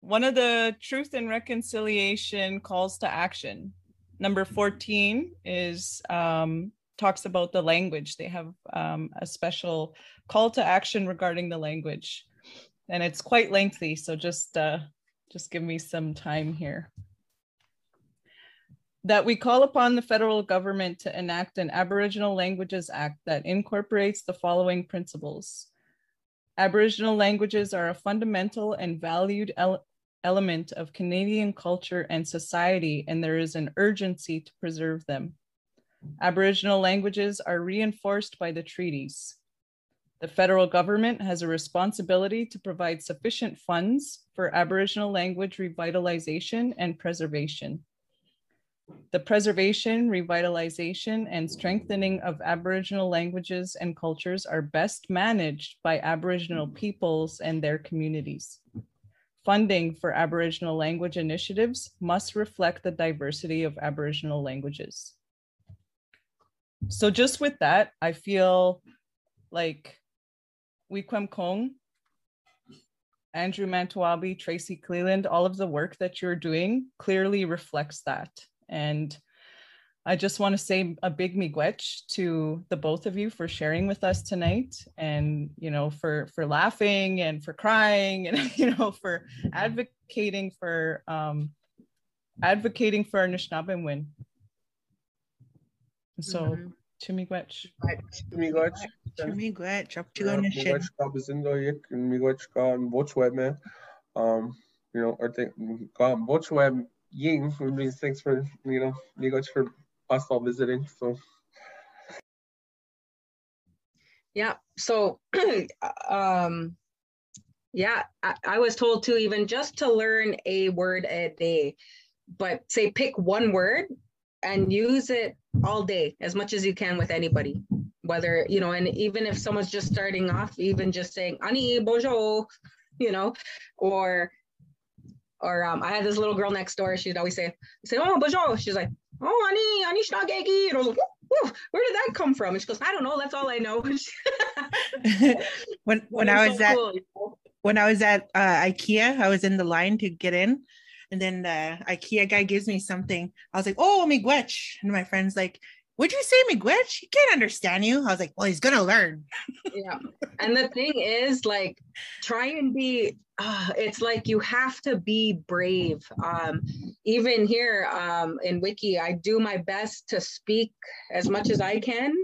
one of the truth and reconciliation calls to action. Number 14 is um talks about the language. They have um, a special call to action regarding the language, and it's quite lengthy. So just uh, just give me some time here. That we call upon the federal government to enact an Aboriginal Languages Act that incorporates the following principles. Aboriginal languages are a fundamental and valued ele element of Canadian culture and society, and there is an urgency to preserve them. Aboriginal languages are reinforced by the treaties. The federal government has a responsibility to provide sufficient funds for Aboriginal language revitalization and preservation. The preservation, revitalization, and strengthening of Aboriginal languages and cultures are best managed by Aboriginal peoples and their communities. Funding for Aboriginal language initiatives must reflect the diversity of Aboriginal languages so just with that, I feel like Wikwemkong, Andrew Mantuabi, Tracy Cleland, all of the work that you're doing clearly reflects that. And I just want to say a big miigwech to the both of you for sharing with us tonight and you know for for laughing and for crying and (laughs) you know for advocating for um advocating for our Anishinaabemowin. So, mm-hmm. Chimigwech. Chimigwech. Chimigwech. Up to Migwech ka bazindo and Migwech ka bochweb Um, you know, or think ka bochweb ying means thanks for you know Migwech for us all visiting. So. Yeah. So, (clears throat) um, yeah, I, I was told to even just to learn a word a day, but say pick one word and use it all day as much as you can with anybody whether you know and even if someone's just starting off even just saying ani bonjour you know or or um, I had this little girl next door. She'd always say, "Say, oh, bonjour." She's like, "Oh, ani, ani shnagegi." And I was like, "Where did that come from?" And she goes, "I don't know. That's all I know." (laughs) when when I was so at cool. when I was at uh, IKEA, I was in the line to get in, and then the IKEA guy gives me something. I was like, oh, miigwech. And my friend's like, would you say miigwech? He can't understand you. I was like, well, he's gonna learn. yeah. And the thing is, like, try and be uh, it's like you have to be brave. Um, even here um, in Wiki, I do my best to speak as much as I can.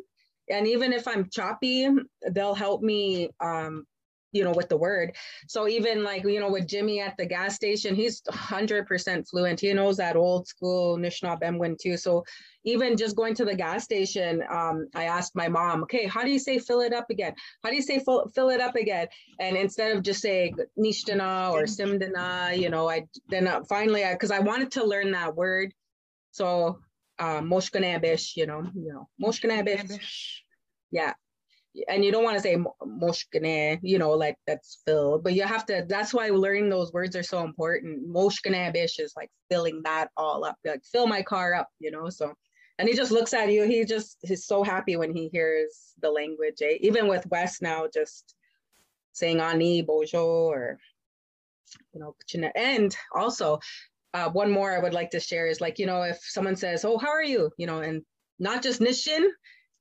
And even if I'm choppy, they'll help me um, you know, with the word. So even like, you know, with Jimmy at the gas station, he's 100% fluent. He knows that old school Anishinaabe too. So even just going to the gas station, um, I asked my mom, okay, how do you say fill it up again? How do you say fill, fill it up again? And instead of just saying Nishtana or Simdana, you know, I then uh, finally, because I, I wanted to learn that word. So uh, Moshkanabish, you know, you know, Moshkanabish. Yeah and you don't want to say moshkane, you know, like that's filled, but you have to, that's why learning those words are so important. Moshkanabish is like filling that all up, like fill my car up, you know, so, and he just looks at you. He just, he's so happy when he hears the language, eh? even with Wes now, just saying ani, bojo, or you know, and also uh, one more I would like to share is like, you know, if someone says, oh, how are you? You know, and not just Nishin,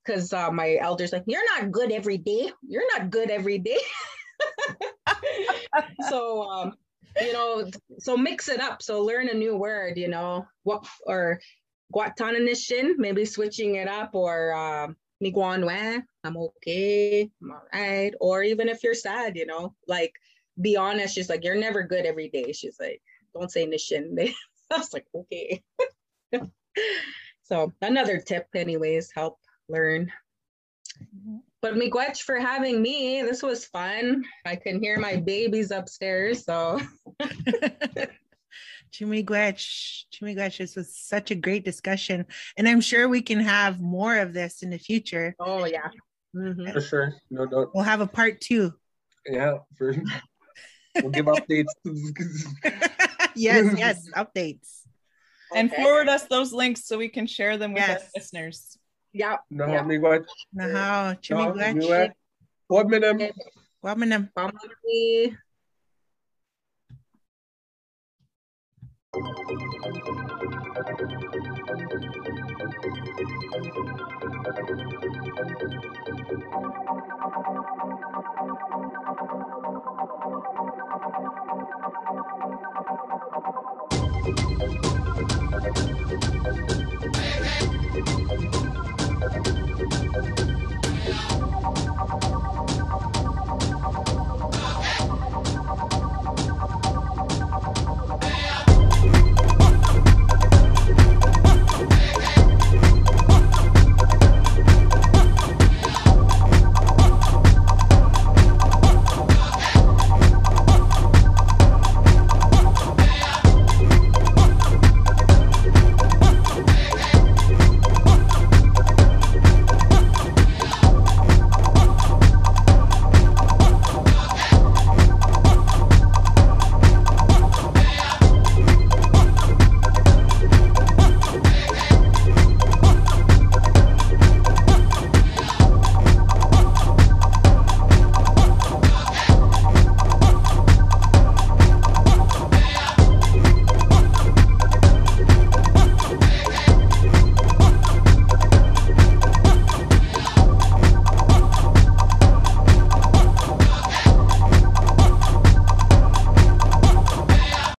because uh, my elders like, you're not good every day. You're not good every day. (laughs) so, um, you know, so mix it up. So learn a new word, you know, what or Guatananishin, maybe switching it up or uh, Miguanwe, I'm okay, I'm all right. Or even if you're sad, you know, like be honest. She's like, you're never good every day. She's like, don't say Nishin. (laughs) I was like, okay. (laughs) so another tip, anyways, help learn. But miigwech for having me. This was fun. I can hear my babies upstairs. So (laughs) Chimigwech, Chimigwech, this was such a great discussion. And I'm sure we can have more of this in the future. Oh yeah. Mm-hmm. For sure. No doubt. We'll have a part two. Yeah, for we'll give updates. (laughs) yes, yes, updates. And okay. forward us those links so we can share them with yes. our listeners. Yeah. No, yeah. miigwech. No, chimigwech. Huwag minam. Huwag eh, minam. Pamali.